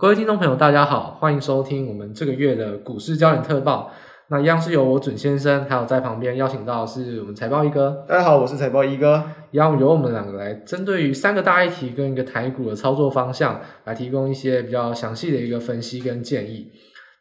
各位听众朋友，大家好，欢迎收听我们这个月的股市焦点特报。那一样是由我准先生，还有在旁边邀请到的是我们财报一哥。大家好，我是财报一哥。一样由我们两个来针对于三个大议题跟一个台股的操作方向，来提供一些比较详细的一个分析跟建议。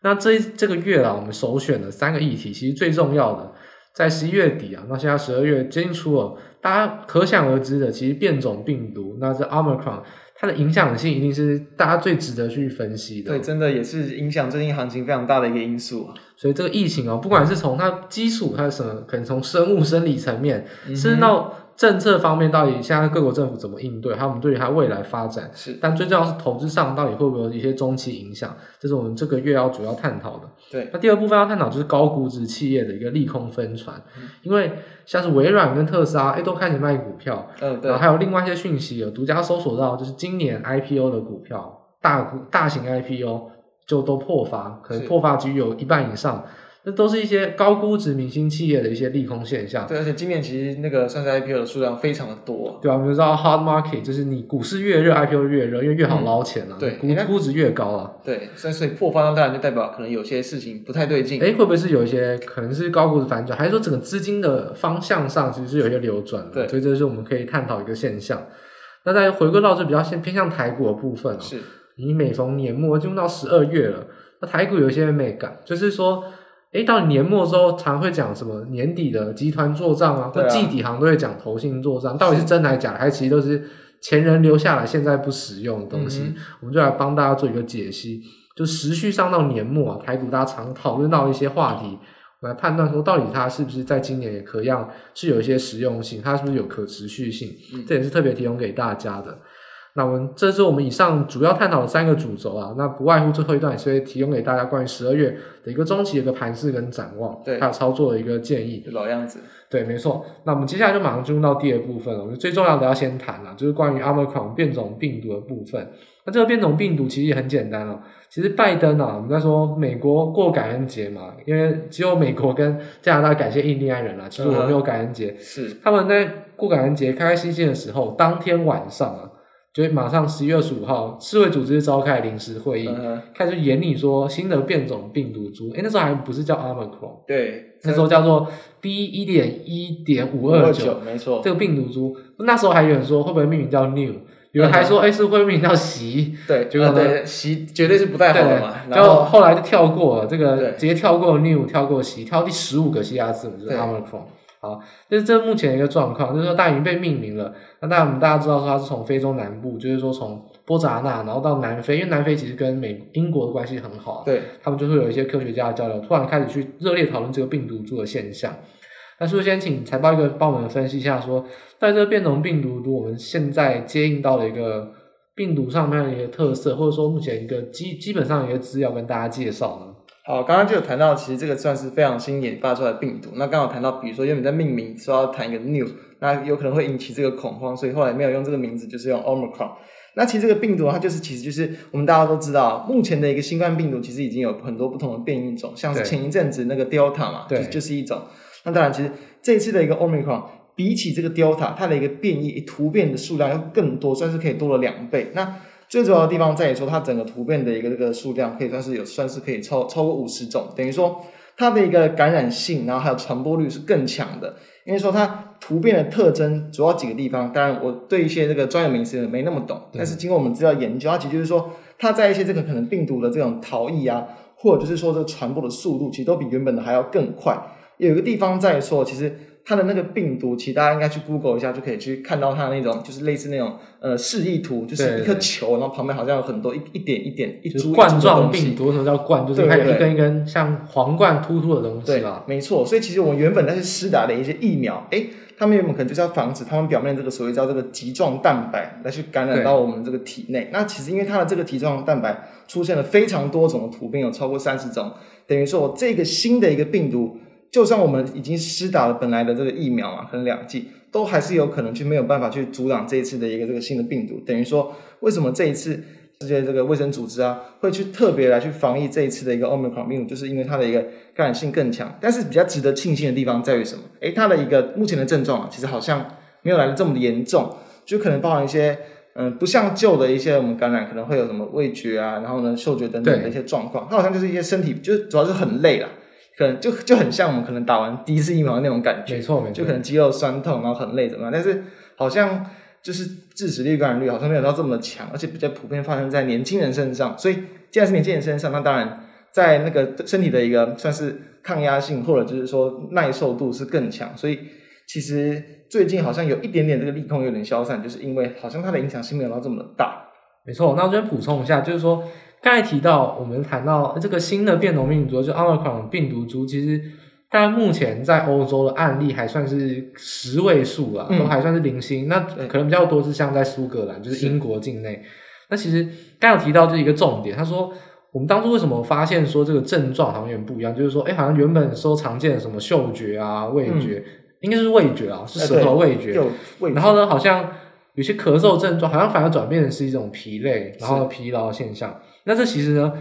那这这个月啊，我们首选的三个议题，其实最重要的，在十一月底啊，那现在十二月接近初了，大家可想而知的，其实变种病毒，那这 Omicron。它的影响性一定是大家最值得去分析的。对，真的也是影响最近行情非常大的一个因素。所以这个疫情哦，不管是从它基础，它是什么，可能从生物生理层面，甚至到。政策方面，到底现在各国政府怎么应对？还有我们对于它未来发展是，但最重要是投资上到底会不会有一些中期影响？这是我们这个月要主要探讨的。对，那第二部分要探讨就是高估值企业的一个利空分传，嗯、因为像是微软跟特斯拉，哎，都开始卖股票。嗯，对。然后还有另外一些讯息，有独家搜索到，就是今年 IPO 的股票，大股大型 IPO 就都破发，可能破发几率有一半以上。这都是一些高估值明星企业的一些利空现象。对，而且今年其实那个上市 IPO 的数量非常的多。对啊，我们知道 hard market 就是你股市越热，IPO 越热，因为越好捞钱啊。嗯、对，估估值越高啊。对，所以破发当然就代表可能有些事情不太对劲。哎，会不会是有一些可能是高估值反转，还是说整个资金的方向上其实是有一些流转的？对，所以这是我们可以探讨一个现象。那再回归到这比较偏偏向台股的部分啊，是，你每逢年末进入到十二月了，那台股有一些美感，就是说。诶，到年末之后，常会讲什么年底的集团做账啊，或季底行都会讲投信做账，到底是真还是假？还是其实都是前人留下来现在不使用的东西？嗯、我们就来帮大家做一个解析。就时序上到年末啊，台股大家常讨论到一些话题，我们来判断说到底它是不是在今年也可样是有一些实用性，它是不是有可持续性？嗯、这也是特别提供给大家的。那我们这是我们以上主要探讨的三个主轴啊，那不外乎最后一段也是会提供给大家关于十二月的一个中期的一个盘势跟展望，对，还有操作的一个建议。老样子，对，没错。那我们接下来就马上进入到第二部分了。我们最重要的要先谈了，就是关于 Omicron 变种病毒的部分。那这个变种病毒其实也很简单哦。其实拜登啊，我们在说美国过感恩节嘛，因为只有美国跟加拿大感谢印第安人啦，其实我们没有感恩节，是他们在过感恩节开开心心的时候，当天晚上啊。所以马上十一月二十五号，世卫组织召开临时会议，嗯、开始研拟说新的变种病毒株。诶那时候还不是叫 Omicron，对，那时候叫做 B 一点一点五二九，没错。这个病毒株，那时候还有人说会不会命名叫 New，有人还说诶是会命名叫习，对，结果对习绝对是不太好的嘛。然后后来就跳过了这个，直接跳过 New，跳过习，跳第十五个西亚字母就是 Omicron。好，这是这目前的一个状况，就是说它已经被命名了。那当然我们大家知道说它是从非洲南部，就是说从波扎那，然后到南非，因为南非其实跟美英国的关系很好，对，他们就会有一些科学家的交流，突然开始去热烈讨论这个病毒株的现象。那是不是先请财报一个帮我们分析一下说，说在这个变种病毒株，我们现在接应到的一个病毒上面的一个特色，或者说目前一个基基本上一个资料跟大家介绍呢？好，刚刚就有谈到，其实这个算是非常新研发出来的病毒。那刚好谈到，比如说原本在命名说要谈一个 new，那有可能会引起这个恐慌，所以后来没有用这个名字，就是用 Omicron。那其实这个病毒它就是其实就是我们大家都知道，目前的一个新冠病毒其实已经有很多不同的变异种，像是前一阵子那个 Delta 嘛，对就就是一种。那当然，其实这一次的一个 Omicron 比起这个 Delta，它的一个变异突变的数量要更多，算是可以多了两倍。那最主要的地方在于说，它整个突变的一个这个数量可以算是有算是可以超超过五十种，等于说它的一个感染性，然后还有传播率是更强的。因为说它突变的特征主要几个地方，当然我对一些这个专业名词没那么懂，但是经过我们资料研究，它其实就是说它在一些这个可能病毒的这种逃逸啊，或者就是说这个传播的速度，其实都比原本的还要更快。有一个地方在于说，其实。它的那个病毒，其实大家应该去 Google 一下，就可以去看到它的那种，就是类似那种呃示意图，就是一颗球，然后旁边好像有很多一一点一点一株冠状病毒，什么叫冠？就是它有一根一根像皇冠突出的东西对，没错。所以其实我们原本那些施打的一些疫苗，诶，他们原本可能就是要防止他们表面这个所谓叫这个棘状蛋白来去感染到我们这个体内。那其实因为它的这个棘状蛋白出现了非常多种的突变，有超过三十种，等于说我这个新的一个病毒。就算我们已经施打了本来的这个疫苗嘛，可能两剂，都还是有可能去没有办法去阻挡这一次的一个这个新的病毒。等于说，为什么这一次世界这个卫生组织啊，会去特别来去防疫这一次的一个 Omicron 病毒，就是因为它的一个感染性更强。但是比较值得庆幸的地方在于什么？诶，它的一个目前的症状啊，其实好像没有来的这么严重，就可能包含一些嗯，不像旧的一些我们感染可能会有什么味觉啊，然后呢嗅觉等等的一些状况，它好像就是一些身体，就是主要是很累了，可能就就很像我们可能打完第一次疫苗的那种感觉，没错没错，就可能肌肉酸痛，然后很累怎么样？但是好像就是致死率、感染率好像没有到这么的强，而且比较普遍发生在年轻人身上，所以既然是年轻人身上，那当然在那个身体的一个算是抗压性或者就是说耐受度是更强，所以。其实最近好像有一点点这个利空有点消散，就是因为好像它的影响性没有到这么的大。没错，那我这边补充一下，就是说刚才提到我们谈到这个新的变种病毒，就 Omicron 病毒株，其实大概目前在欧洲的案例还算是十位数啊，都还算是零星。嗯、那可能比较多是像在苏格兰，就是英国境内。那其实刚有提到这一个重点，他说我们当初为什么发现说这个症状好像有点不一样，就是说，哎，好像原本说常见的什么嗅觉啊、味觉。嗯应该是味觉啊，是舌头味觉。欸、味觉然后呢，好像有些咳嗽症状，好像反而转变成是一种疲累，然后疲劳现象。那这其实呢，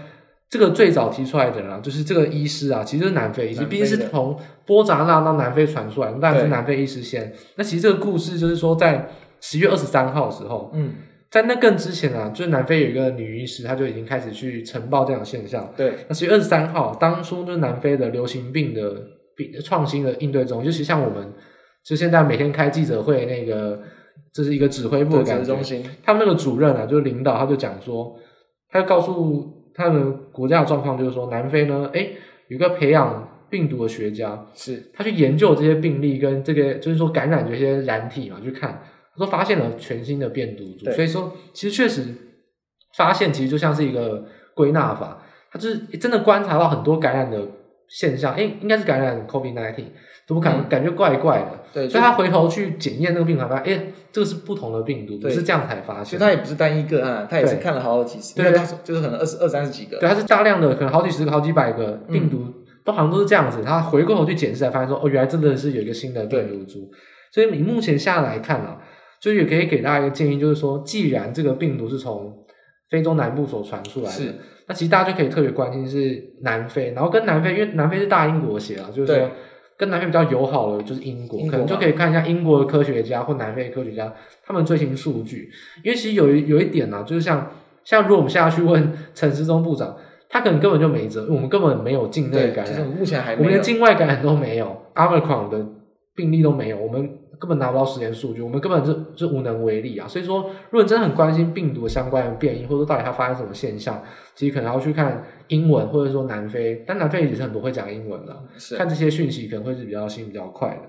这个最早提出来的人啊，就是这个医师啊，其实是南非医师，毕竟是从波札那到南非传出来，当然是南非医师先。那其实这个故事就是说，在十月二十三号的时候，嗯，在那更之前啊，就是南非有一个女医师，她就已经开始去呈报这样的现象。对，那十月二十三号，当初就是南非的流行病的病。创新的应对中，就是像我们，就现在每天开记者会，那个这是一个指挥部的感觉。中心，他们那个主任啊，就是领导，他就讲说，他就告诉他们国家的状况，就是说南非呢，诶，有个培养病毒的学家，是他去研究这些病例跟这个，就是说感染这些染体嘛，去看，他说发现了全新的变毒株，所以说其实确实发现，其实就像是一个归纳法，他就是真的观察到很多感染的。现象，哎，应该是感染 COVID-19，怎么感感觉怪怪的？嗯、对，所以他回头去检验那个病毒，发现，哎，这个是不同的病毒，不是这样才发现。其实他也不是单一个案，他也是看了好几十，对，就是可能二十二三十几个。对，他是大量的，可能好几十个、好几百个病毒，嗯、都好像都是这样子。他回过头去检视，才发现说，哦，原来真的是有一个新的病毒株。所以你目前下来看啊，就也可以给大家一个建议，就是说，既然这个病毒是从非洲南部所传出来的。是那其实大家就可以特别关心是南非，然后跟南非，因为南非是大英国协啊，就是说跟南非比较友好的就是英国，可能就可以看一下英国的科学家或南非的科学家他们最新数据。因为其实有一有一点呢、啊，就是像像如果我们现在去问陈时中部长，他可能根本就没辙，我们根本没有境内感染，就是、目前还没有，我们连境外感染都没有，Omicron 的病例都没有，我们。根本拿不到实验数据，我们根本就就无能为力啊！所以说，如果你真的很关心病毒相关的变异，或者说到底它发生什么现象，其实可能要去看英文，或者说南非，但南非也是很多会讲英文的，是看这些讯息可能会是比较新、比较快的。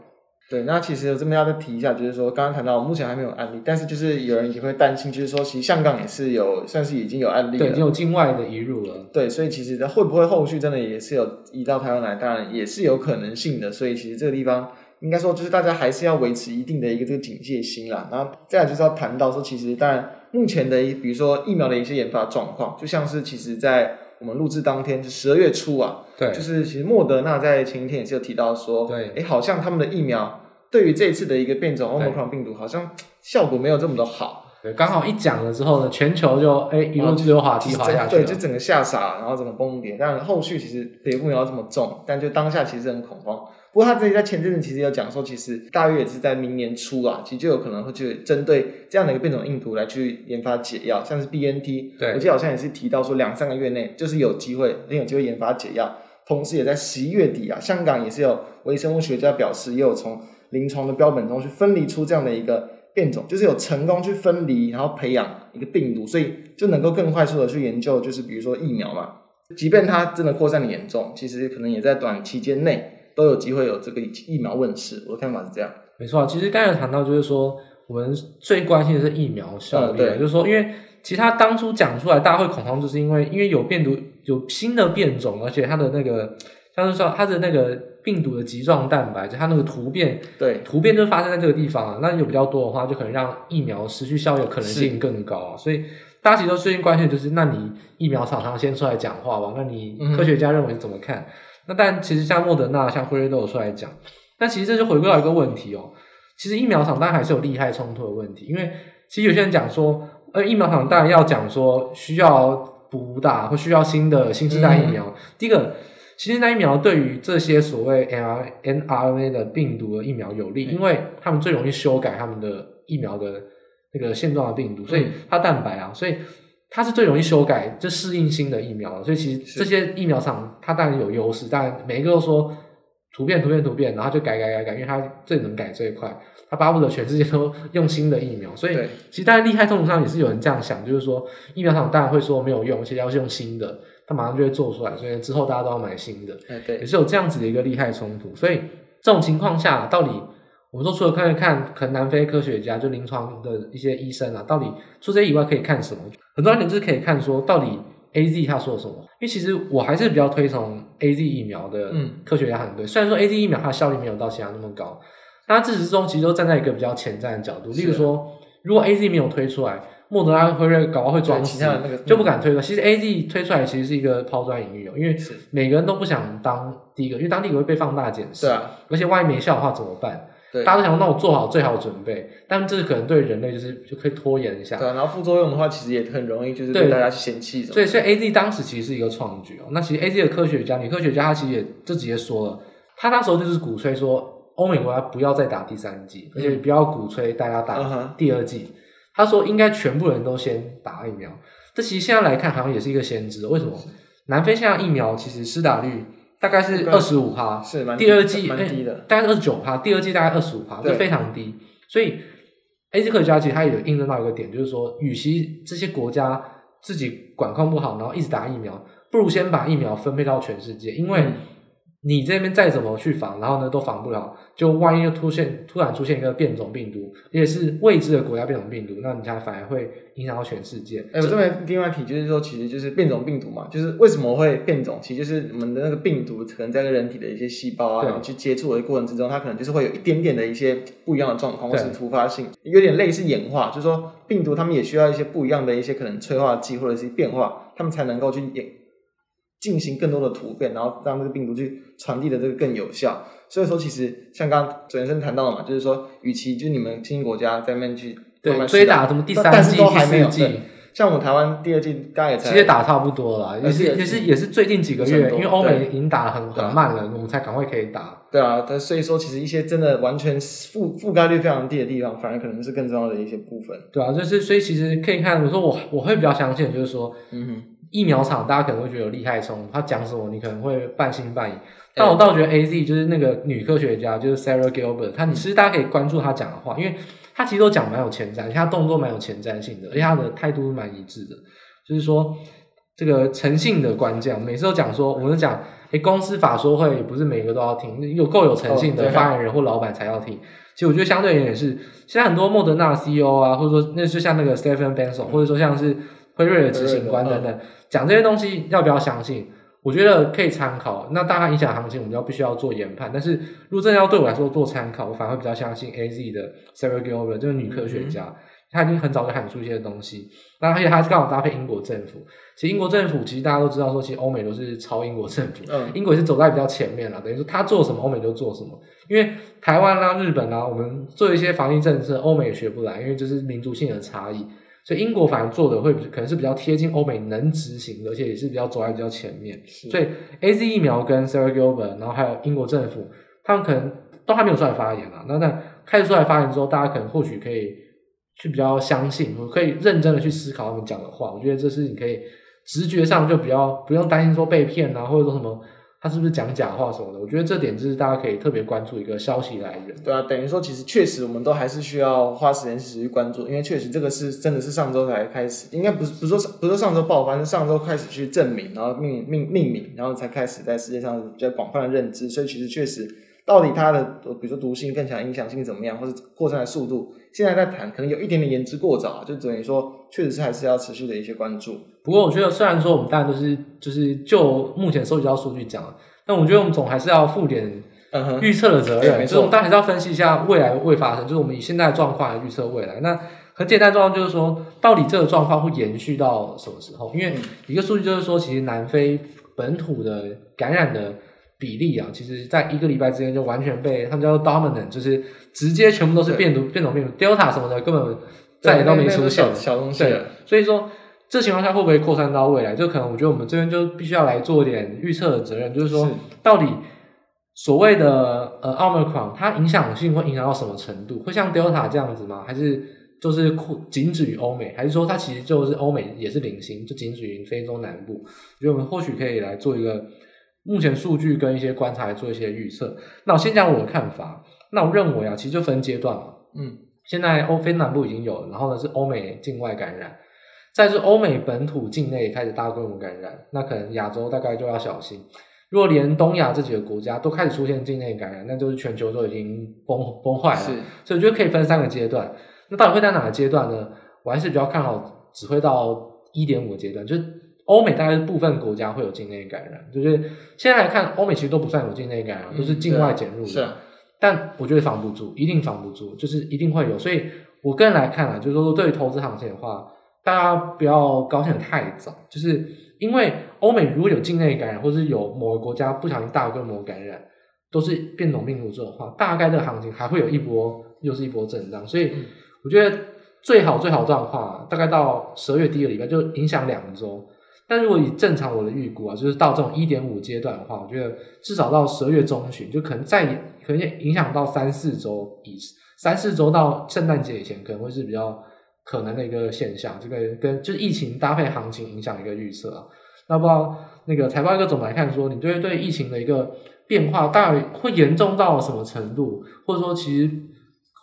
对，那其实我这边要再提一下，就是说刚刚谈到目前还没有案例，但是就是有人也会担心，就是说其实香港也是有算是已经有案例了，对，已经有境外的移入了。对，所以其实会不会后续真的也是有移到台湾来，当然也是有可能性的。所以其实这个地方。应该说，就是大家还是要维持一定的一个这个警戒心啦。然后再来就是要谈到说，其实当然目前的一，比如说疫苗的一些研发状况，就像是其实在我们录制当天，就十二月初啊，对，就是其实莫德纳在前一天也是有提到说，对，哎，好像他们的疫苗对于这次的一个变种 Omicron 病毒，好像效果没有这么的好。对，刚好一讲了之后呢，全球就哎一路自由滑梯滑下去，对，就整个吓傻，然后整个崩跌。但后续其实也没有这么重，但就当下其实很恐慌。不过他自己在前阵子其实有讲说，其实大约也是在明年初啊，其实就有可能会去针对这样的一个变种病毒来去研发解药，像是 BNT，对，我记得好像也是提到说两三个月内就是有机会，很有机会研发解药。同时也在十一月底啊，香港也是有微生物学家表示，也有从临床的标本中去分离出这样的一个变种，就是有成功去分离，然后培养一个病毒，所以就能够更快速的去研究，就是比如说疫苗嘛，即便它真的扩散的严重，其实可能也在短期间内。都有机会有这个疫苗问世，我的看法是这样。没错，其实刚才谈到就是说，我们最关心的是疫苗效力，嗯、对，就是说，因为其实他当初讲出来，大家会恐慌，就是因为因为有病毒，有新的变种，而且它的那个，像是说它的那个病毒的棘状蛋白，就它那个突变，对，突变就发生在这个地方啊。那有比较多的话，就可能让疫苗失去效力的可能性更高啊。所以大家其实都最近关心的就是，那你疫苗厂商先出来讲话吧，那你科学家认为怎么看？嗯那但其实像莫德纳、像辉瑞都有出来讲，但其实这就回归到一个问题哦。其实疫苗厂当然还是有利害冲突的问题，因为其实有些人讲说，呃，疫苗厂当然要讲说需要补打或需要新的新世代疫苗。嗯、第一个，新生代疫苗对于这些所谓 n r n r n a 的病毒的疫苗有利，嗯、因为他们最容易修改他们的疫苗的那个现状的病毒，所以它蛋白啊，所以它是最容易修改就适应新的疫苗，所以其实这些疫苗厂它当然有优势，当然每一个都说突变突变突变，然后就改改改改，因为它最能改最快，它巴不得全世界都用新的疫苗，所以其实大家利害冲突上也是有人这样想，就是说疫苗厂当然会说没有用，其实要是用新的，它马上就会做出来，所以之后大家都要买新的，对，也是有这样子的一个利害冲突，所以这种情况下到底。我们说，除了看一看，可能南非科学家就临床的一些医生啊，到底除这些以外可以看什么？很多人就是可以看说，到底 A Z 他说了什么？因为其实我还是比较推崇 A Z 疫苗的科学家团队。嗯、虽然说 A Z 疫苗它的效率没有到其他那么高，但它自始至终其实都站在一个比较前瞻的角度。例如说，如果 A Z 没有推出来，莫德纳、辉瑞搞不好会装死，那个、就不敢推了。其实 A Z 推出来其实是一个抛砖引玉哦，因为每个人都不想当第一个，因为当第一个会被放大检视。对啊，而且万一没效的话怎么办？对大家都想说，那我做好最好的准备，但这可能对人类就是就可以拖延一下。对，然后副作用的话，其实也很容易就是被大家去嫌弃。所以，所以 A Z 当时其实是一个创举哦。那其实 A Z 的科学家，女科学家，她其实也就直接说了，她那时候就是鼓吹说，欧美国家不要再打第三剂，嗯、而且不要鼓吹大家打第二剂。她、嗯、说应该全部人都先打疫苗。这其实现在来看，好像也是一个先知。为什么？南非现在疫苗其实施打率。大概是二十五趴，是蛮第二季蛮低的，大概是二十九趴，第二季大概二十五趴，这非常低。所以，AZ 科学家其实他也有印证到一个点，就是说，与其这些国家自己管控不好，然后一直打疫苗，不如先把疫苗分配到全世界，因为。你这边再怎么去防，然后呢都防不了，就万一又出现突然出现一个变种病毒，也是未知的国家变种病毒，那你才反而会影响到全世界。哎、欸，我这边另外一题就是说，其实就是变种病毒嘛，就是为什么会变种？其实就是我们的那个病毒可能在跟人体的一些细胞啊，然后去接触的过程之中，它可能就是会有一点点的一些不一样的状况，或是突发性，有点类似演化，就是说病毒它们也需要一些不一样的一些可能催化剂或者是变化，它们才能够去演。进行更多的突变，然后让这个病毒去传递的这个更有效。所以说，其实像刚刚左先生谈到的嘛，就是说，与其就是你们新兴国家在那边去慢慢追打什么第三季、第四季，像我们台湾第二季大概也才其实打差不多了，也是也是也是最近几个月，因为欧美已经打得很很慢了，我们才赶快可以打。对啊，但所以说，其实一些真的完全覆覆盖率非常低的地方，反而可能是更重要的一些部分。对啊，就是所以其实可以看，我说我我会比较相信，就是说，嗯哼。疫苗厂，大家可能会觉得有利害冲突，他讲什么你可能会半信半疑。但我倒觉得 A Z 就是那个女科学家，就是 Sarah Gilbert，她你其实大家可以关注她讲的话，因为她其实都讲蛮有前瞻，而且她动作蛮有前瞻性的，而且她的态度是蛮一致的。就是说这个诚信的关键，每次都讲说，我们讲，诶公司法说会不是每个都要听，有够有诚信的发言人或老板才要听。其实我觉得相对而言也是，现在很多莫德纳 C E O 啊，或者说那就像那个 Stephen Benson，或者说像是辉瑞的执行官等等。讲这些东西要不要相信？我觉得可以参考。那大概影响行情，我们要必须要做研判。但是如果真的要对我来说做参考，我反而会比较相信 A Z 的 Sarah Gilbert 这个女科学家，她、嗯、已经很早就喊出一些东西。那而且她刚好搭配英国政府。其实英国政府其实大家都知道说，其实欧美都是超英国政府。嗯。英国是走在比较前面了，等于说他做什么，欧美就做什么。因为台湾啦、日本啦，我们做一些防疫政策，欧美也学不来，因为这是民族性的差异。所以英国反而做的会可能是比较贴近欧美能执行的，而且也是比较走在比较前面。是所以 A Z 疫苗跟 Sarah Gilbert，然后还有英国政府，他们可能都还没有出来发言啊。那那开始出来发言之后，大家可能或许可以去比较相信，可以认真的去思考他们讲的话。我觉得这是你可以直觉上就比较不用担心说被骗啊，或者说什么。他是不是讲假话什么的？我觉得这点就是大家可以特别关注一个消息来源。对啊，等于说其实确实我们都还是需要花时间去关注，因为确实这个是真的是上周才开始，应该不是不是说不是上周爆发，是上周开始去证明，然后命命命名，然后才开始在世界上比较广泛的认知。所以其实确实到底它的比如说毒性更强、影响性怎么样，或者扩散的速度，现在在谈可能有一点点言之过早，就等于说确实是还是要持续的一些关注。不过我觉得虽然说我们当然都是就是就目前收集到数据讲。但我觉得我们总还是要负点预测的责任，就是我们当然还是要分析一下未来会发生，就是我们以现在的状况来预测未来。那很简单状况就是说，到底这个状况会延续到什么时候？因为一个数据就是说，其实南非本土的感染的比例啊，其实在一个礼拜之间就完全被他们叫做 dominant，就是直接全部都是变毒变种病毒，Delta 什么的根本再也都没出现。小东西。对，所以说。这情况下会不会扩散到未来？就可能我觉得我们这边就必须要来做点预测的责任，就是说是到底所谓的呃奥密克戎它影响性会影响到什么程度？会像 Delta 这样子吗？还是就是仅止于欧美，还是说它其实就是欧美也是领先，就仅止于非洲南部？我觉得我们或许可以来做一个目前数据跟一些观察来做一些预测。那我先讲我的看法。那我认为啊，其实就分阶段嘛。嗯，现在欧非南部已经有了，然后呢是欧美境外感染，再是欧美本土境内开始大规模感染，那可能亚洲大概就要小心。如果连东亚这几个国家都开始出现境内感染，那就是全球都已经崩崩坏了。是，所以我觉得可以分三个阶段。那到底会在哪个阶段呢？我还是比较看好只会到一点五阶段，就是欧美大概是部分国家会有境内感染，就是现在来看，欧美其实都不算有境内感染，都是境外减入的。是啊。但我觉得防不住，一定防不住，就是一定会有。所以我个人来看啊，就是说对于投资行情的话，大家不要高兴得太早，就是因为欧美如果有境内感染，或是有某个国家不小心大规模感染，都是变种病毒之后的话，大概这个行情还会有一波又是一波震荡。所以我觉得最好最好状况，大概到十二月第一个礼拜就影响两周。但如果以正常我的预估啊，就是到这种一点五阶段的话，我觉得至少到十二月中旬，就可能再可能影响到三四周以三四周到圣诞节以前，可能会是比较可能的一个现象。这个跟就是疫情搭配行情影响一个预测啊。那不知道那个财报一个总来看说，你对对疫情的一个变化大概会严重到什么程度，或者说其实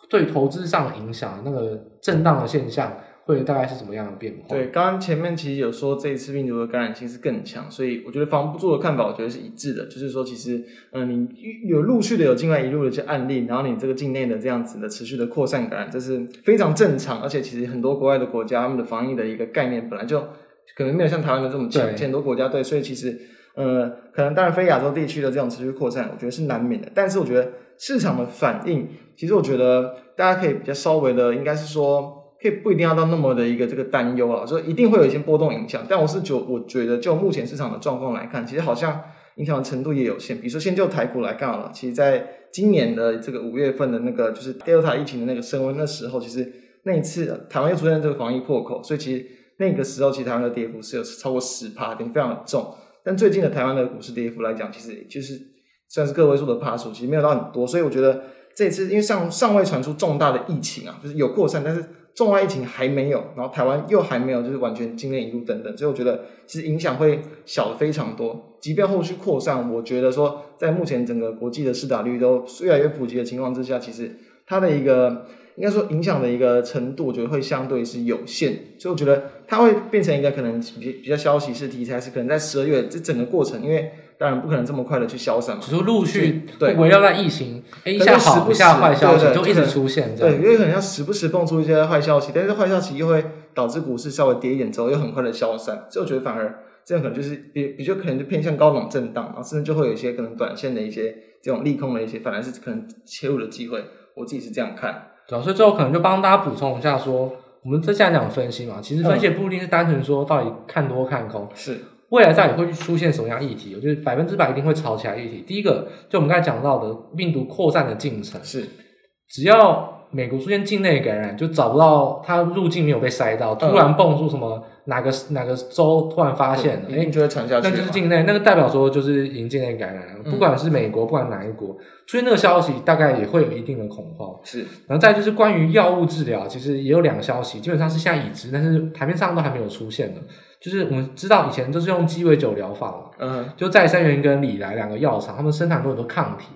对投资上的影响那个震荡的现象？会大概是什么样的变化？对，刚刚前面其实有说这一次病毒的感染性是更强，所以我觉得防不住的看法，我觉得是一致的。就是说，其实，嗯、呃，你有陆续的有境外一路的一些案例，然后你这个境内的这样子的持续的扩散感染，这是非常正常。而且，其实很多国外的国家，他们的防疫的一个概念本来就可能没有像台湾的这么强，很多国家对，所以其实，呃，可能当然非亚洲地区的这种持续扩散，我觉得是难免的。但是，我觉得市场的反应，其实我觉得大家可以比较稍微的，应该是说。可以不一定要到那么的一个这个担忧啊，说一定会有一些波动影响。但我是觉我觉得就目前市场的状况来看，其实好像影响程度也有限。比如说，先就台股来看好了，其实在今年的这个五月份的那个就是 Delta 疫情的那个升温的时候，其实那一次台湾又出现这个防疫破口，所以其实那个时候其实台湾的跌幅是有超过十趴，跌非常的重。但最近的台湾的股市跌幅来讲，其实就是算是个位数的趴数，其实没有到很多。所以我觉得这次因为尚尚未传出重大的疫情啊，就是有扩散，但是。重大疫情还没有，然后台湾又还没有，就是完全境内引入等等，所以我觉得其实影响会小非常多。即便后续扩散，我觉得说在目前整个国际的施打率都越来越普及的情况之下，其实它的一个应该说影响的一个程度，我觉得会相对是有限。所以我觉得它会变成一个可能比比较消息式题材，是可能在十二月这整个过程，因为。当然不可能这么快的去消散嘛，只是陆续对围绕在疫情，一下好，一下坏消息就一直出现这样。对，因为可能要时不时蹦出一些坏消息，但是坏消息又会导致股市稍微跌一点之后又很快的消散，所以我觉得反而这样可能就是比比较可能就偏向高冷震荡，然后甚至就会有一些可能短线的一些这种利空的一些，反而是可能切入的机会。我自己是这样看。对，所以最后可能就帮大家补充一下说，我们这现在讲分析嘛，其实分析不一定是单纯说到底看多看空，是。未来到底会出现什么样议题？我觉得百分之百一定会吵起来议题。第一个，就我们刚才讲到的病毒扩散的进程，是只要美国出现境内感染，就找不到它入境没有被塞到，突然蹦出什么哪个哪个州突然发现，哎，就会传下去。那就是境内，那个代表说就是已经境内感染了。不管是美国，不管哪一国出现那个消息，大概也会有一定的恐慌。是，然后再就是关于药物治疗，其实也有两个消息，基本上是现在已知，但是台面上都还没有出现的。就是我们知道以前都是用鸡尾酒疗法嘛，嗯，就再生元跟礼来两个药厂，他们生产出很多抗体，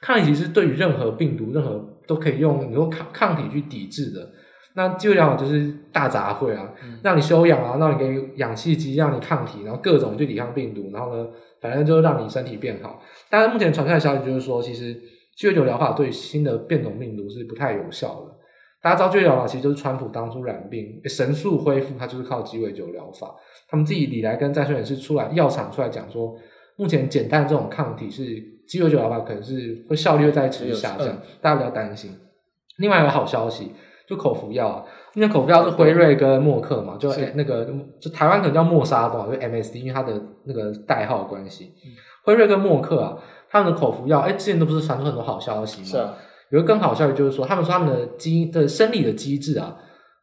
抗体其实对于任何病毒、任何都可以用，你说抗抗体去抵制的。那鸡尾疗法就是大杂烩啊，让你休养啊，让你给氧气机，让你抗体，然后各种去抵抗病毒，然后呢，反正就让你身体变好。但是目前传出来的消息就是说，其实鸡尾酒疗法对新的变种病毒是不太有效的。大家知道鸡尾酒疗法其实就是川普当初染病神速恢复，他就是靠鸡尾酒疗法。他们自己李来跟再生元是出来药厂出来讲说，目前减淡这种抗体是鸡尾酒疗法可能是会效率会再持续下降，嗯、大家不要担心。另外一个好消息，就口服药，因为口服药是辉瑞跟默克嘛，就那个就台湾可能叫默沙东，就 MSD，因为它的那个代号关系。辉、嗯、瑞跟默克啊，他们的口服药，哎，之前都不是传出很多好消息嘛？是啊。有个更好笑的就是说，他们说他们的机的生理的机制啊，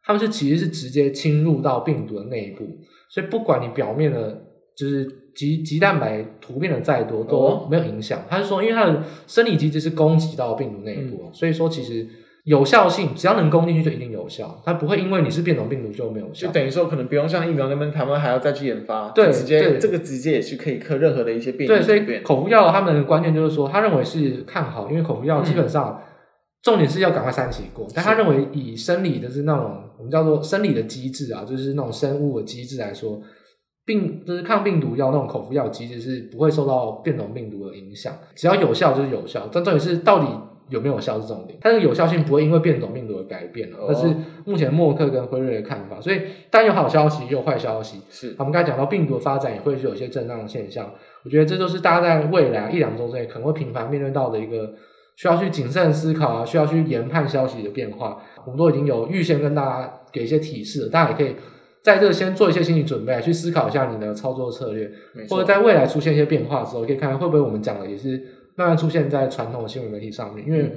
他们是其实是直接侵入到病毒的内部。所以不管你表面的，就是极极蛋白突变的再多都没有影响。他是说，因为它的生理机制是攻击到病毒内部，嗯、所以说其实有效性，只要能攻进去就一定有效，它不会因为你是变种病毒就没有效。就等于说，可能不用像疫苗那边，他们还要再去研发，对，直接这个直接也是可以克任何的一些变异。对，所以口服药他们的观念就是说，他认为是看好，因为口服药基本上、嗯、重点是要赶快三期过，但他认为以生理的是那种我们叫做生理的机制啊，就是那种生物的机制来说，病就是抗病毒药那种口服药机制是不会受到变种病毒的影响，只要有效就是有效，但重点是到底。有没有效是重点，它这个有效性不会因为变种病毒而改变了，这是目前默克跟辉瑞的看法。所以，当然有好消息，也有坏消息。是，我们刚才讲到病毒的发展也会是有一些震荡的现象。我觉得这就是大家在未来一两周之内可能会频繁面对到的一个需要去谨慎思考啊，需要去研判消息的变化。我们都已经有预先跟大家给一些提示了，大家也可以在这先做一些心理准备，去思考一下你的操作策略，或者在未来出现一些变化的时候，可以看看会不会我们讲的也是。慢慢出现在传统的新闻媒体上面，因为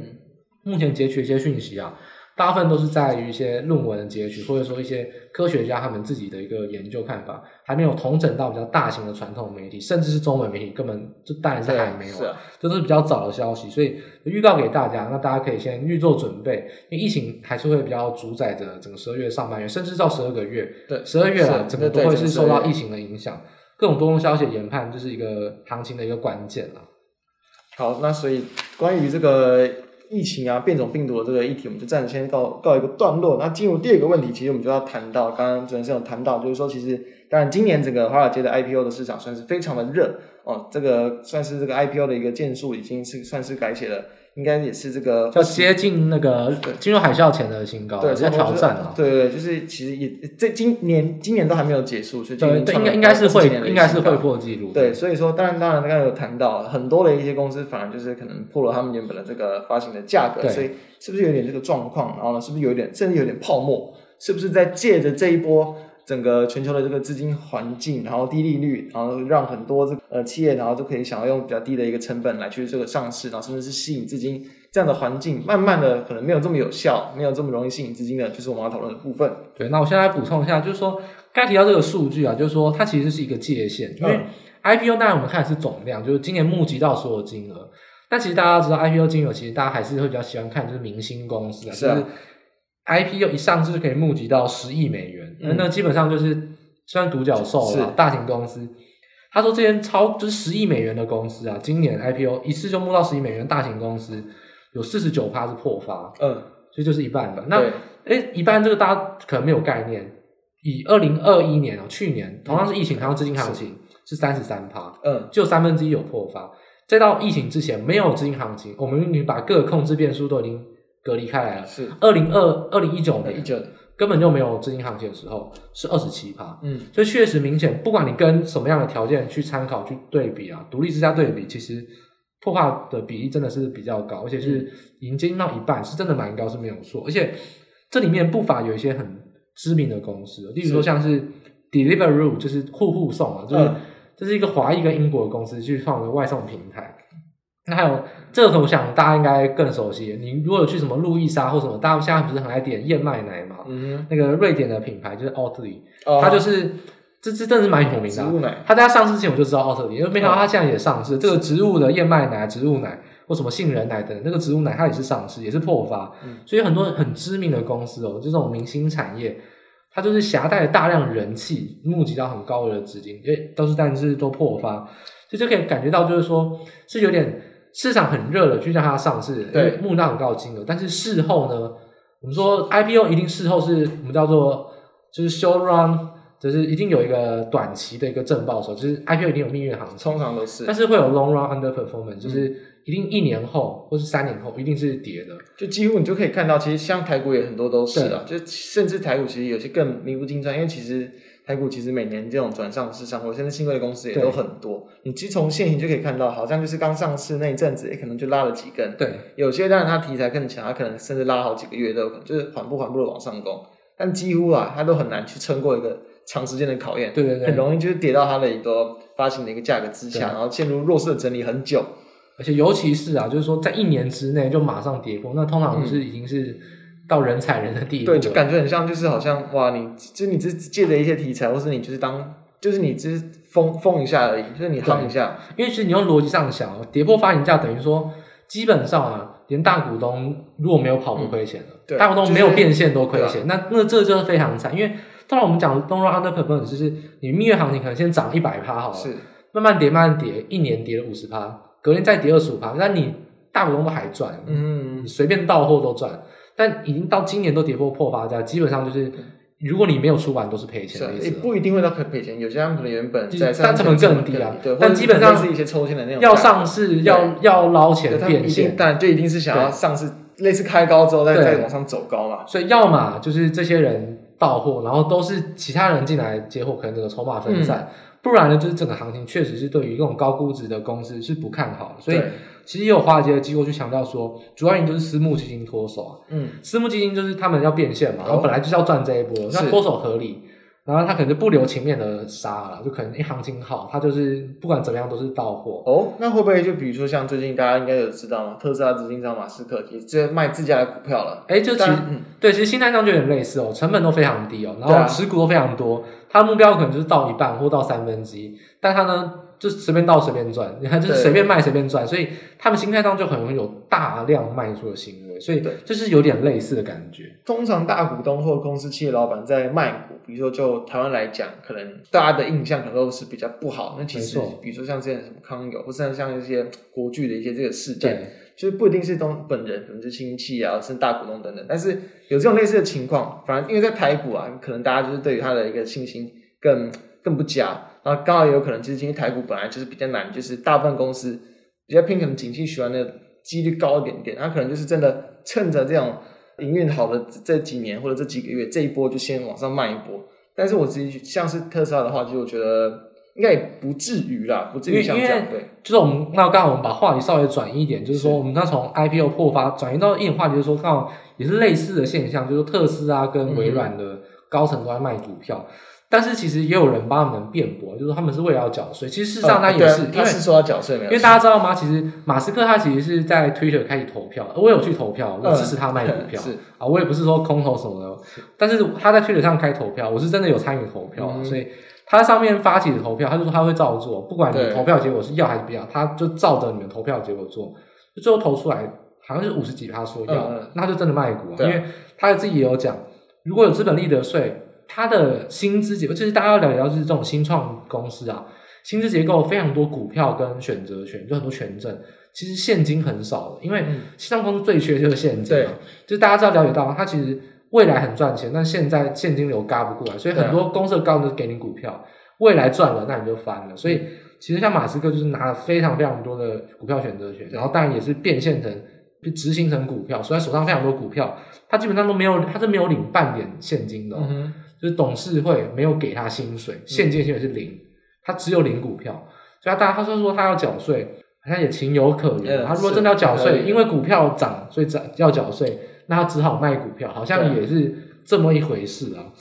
目前截取一些讯息啊，大部分都是在于一些论文的截取，或者说一些科学家他们自己的一个研究看法，还没有统整到比较大型的传统媒体，甚至是中文媒体，根本就当然是还没有，这、啊、都是比较早的消息，所以预告给大家，那大家可以先预做准备，因为疫情还是会比较主宰着整个十二月上半月，甚至到十二个月，对，十二月啊，整个都会是受到疫情的影响，各种多空消息的研判就是一个行情的一个关键了。好，那所以关于这个疫情啊，变种病毒的这个议题，我们就暂时先告告一个段落。那进入第二个问题，其实我们就要谈到，刚刚主持人有谈到，就是说，其实当然今年整个华尔街的 IPO 的市场算是非常的热哦，这个算是这个 IPO 的一个建树已经是算是改写了。应该也是这个，要接近那个金融海啸前的新高，对，要挑战了。对对，就是其实也这今年今年都还没有结束，所以对，应该应该是会应该是会破纪录。对，所以说当然当然刚刚有谈到很多的一些公司，反而就是可能破了他们原本的这个发行的价格，所以是不是有点这个状况？然后呢，是不是有点甚至有点泡沫？是不是在借着这一波？整个全球的这个资金环境，然后低利率，然后让很多这个呃企业，然后就可以想要用比较低的一个成本来去这个上市，然后甚至是吸引资金这样的环境，慢慢的可能没有这么有效，没有这么容易吸引资金的，就是我们要讨论的部分。对，那我现在来补充一下，就是说刚提到这个数据啊，就是说它其实是一个界限，因为 IPO 当然我们看的是总量，就是今年募集到所有金额，但其实大家知道 IPO 金额，其实大家还是会比较喜欢看就是明星公司啊，是啊。就是 IPO 一上市就可以募集到十亿美元，嗯、那基本上就是算独角兽了，大型公司。他说这些超就是十亿美元的公司啊，今年 IPO 一次就募到十亿美元，大型公司有四十九趴是破发，嗯，所以就是一半吧。那诶一半这个大家可能没有概念。以二零二一年啊，去年同样是疫情，还有资金行情是三十三趴，嗯，就三分之一有破发。再到疫情之前没有资金行情，我们已经把各个控制变数都已经。隔离开来了，是二零二二零一九年，一九根本就没有资金行情的时候是二十七趴，嗯，所以确实明显，不管你跟什么样的条件去参考去对比啊，独立之家对比，其实破发的比例真的是比较高，而且是已经接近到一半，是真的蛮高，是没有错。而且这里面不乏有一些很知名的公司，例如说像是 Deliveroo，就是户户送啊，就是、嗯、这是一个华裔跟英国的公司去创的外送平台。那还有这个，我想大家应该更熟悉。你如果有去什么路易莎或什么，大家现在不是很爱点燕麦奶吗？嗯，那个瑞典的品牌就是 Oatly，哦，它就是这这真的是蛮有名的。植物奶，它在它上市之前我就知道 Oatly，因为没想到它现在也上市。哦、这个植物的燕麦奶、植物奶或什么杏仁奶等，那个植物奶它也是上市，也是破发。嗯，所以很多很知名的公司哦，就这种明星产业，它就是携带了大量人气，募集到很高额的资金，因为都是但是都破发，所以就可以感觉到就是说是有点。市场很热了，去让它上市，对，募到很高的金额。但是事后呢，我们说 IPO 一定事后是我们叫做就是 show run，就是一定有一个短期的一个正报酬，就是 IPO 一定有蜜月行情，通常都是。但是会有 long run underperformance，就是一定一年后或是三年后一定是跌的。就几乎你就可以看到，其实像台股也很多都是啊，就甚至台股其实有些更名不经传，因为其实。台股其实每年这种转上市上，或现在新贵的公司也都很多。你其实从现形就可以看到，好像就是刚上市那一阵子，也可能就拉了几根。对，有些当然它题材更强，它可能甚至拉好几个月都有可能，就是缓步缓步的往上攻。但几乎啊，它都很难去撑过一个长时间的考验。对对对，很容易就是跌到它的一个发行的一个价格之下，然后陷入弱势的整理很久。而且尤其是啊，就是说在一年之内就马上跌破，那通常是已经是。嗯到人踩人的地步，对，就感觉很像，就是好像哇，你就你只借着一些题材，或是你就是当，就是你只是疯疯一下而已，就是你夯一下。因为其实你用逻辑上想，跌破发行价等于说基本上啊，连大股东如果没有跑都亏钱了，对，大股东没有变现都亏钱，就是、那那这就是非常惨。因为当然我们讲 don't run underperform 就是你蜜月行情可能先涨一百趴好了，是慢慢跌，慢慢跌，一年跌了五十趴，隔年再跌二十五趴，那你大股东都还赚，嗯，随便到货都赚，但已经到今年都跌破破发价，基本上就是。如果你没有出完，都是赔钱的意思。也不一定会到赔钱，有些他们可能原本在但成本更低啊。对，但基本上是一些抽签的那种。要上市，要要捞钱变现，但就一定是想要上市，类似开高之后再再往上走高嘛。所以要么就是这些人到货，然后都是其他人进来接货，可能这个筹码分散。嗯不然呢，就是整个行情确实是对于这种高估值的公司是不看好的，所以其实也有华尔街的机构去强调说，主要原因就是私募基金脱手啊。嗯，私募基金就是他们要变现嘛，然后本来就是要赚这一波，那脱手合理。然后他可能就不留情面的杀了，就可能一行情好，他就是不管怎么样都是到货。哦，那会不会就比如说像最近大家应该有知道吗？特斯拉执行长马斯克其实直接卖自家的股票了。哎，就其实、嗯、对，其实心态上就有点类似哦，成本都非常低哦，然后持股都非常多，他的目标可能就是到一半或到三分之一，但他呢？就随便倒随便赚，你看就是随便卖随便赚，所以他们心态上就很容易有大量卖出的行为，所以就是有点类似的感觉。通常大股东或公司企业老板在卖股，比如说就台湾来讲，可能大家的印象可能都是比较不好。那其实比如说像之前什么康友，或是像一些国巨的一些这个事件，就是不一定是东本人，可能是亲戚啊，甚至大股东等等。但是有这种类似的情况，反而因为在台股啊，可能大家就是对于他的一个信心更更不佳。然后刚好也有可能，其实今天台股本来就是比较难，就是大部分公司比较偏可能景气循环的几率高一点点，那可能就是真的趁着这种营运好的这几年或者这几个月这一波就先往上卖一波。但是我自己像是特斯拉的话，就我觉得应该也不至于啦，不至于像这样。对，就是我们那刚好我们把话题稍微转移一点，就是说我们那从 IPO 破发转移到一点话题，就是说刚好也是类似的现象，就是特斯拉跟微软的高层都在卖股票。嗯但是其实也有人帮他们辩驳，就是他们是为了要缴税。其实事实上他也是，因为是说要缴税，因为大家知道吗？其实马斯克他其实是在 Twitter 开始投票，我有去投票，我支持他卖股票。啊，我也不是说空投什么的，但是他在 Twitter 上开投票，我是真的有参与投票，所以他上面发起的投票，他就说他会照做，不管你投票结果是要还是不要，他就照着你们投票结果做，就最后投出来好像是五十几趴说要，那他就真的卖股啊，因为他自己也有讲，如果有资本利得税。他的薪资结构，就是大家要了解到，就是这种新创公司啊，薪资结构非常多股票跟选择权，就很多权证，其实现金很少的，因为新创公司最缺就是现金嘛。对，就是大家知道了解到，它其实未来很赚钱，但现在现金流嘎不过来，所以很多公司的高就是给你股票，未来赚了那你就翻了。所以其实像马斯克就是拿了非常非常多的股票选择权，然后当然也是变现成就执行成股票，所以他手上非常多股票，他基本上都没有，他是没有领半点现金的。嗯就是董事会没有给他薪水，现金薪水是零，他只有领股票，所以他大他说说他要缴税，好像也情有可原。他如果真的要缴税，因为股票涨，所以涨要缴税，那他只好卖股票，好像也是这么一回事啊。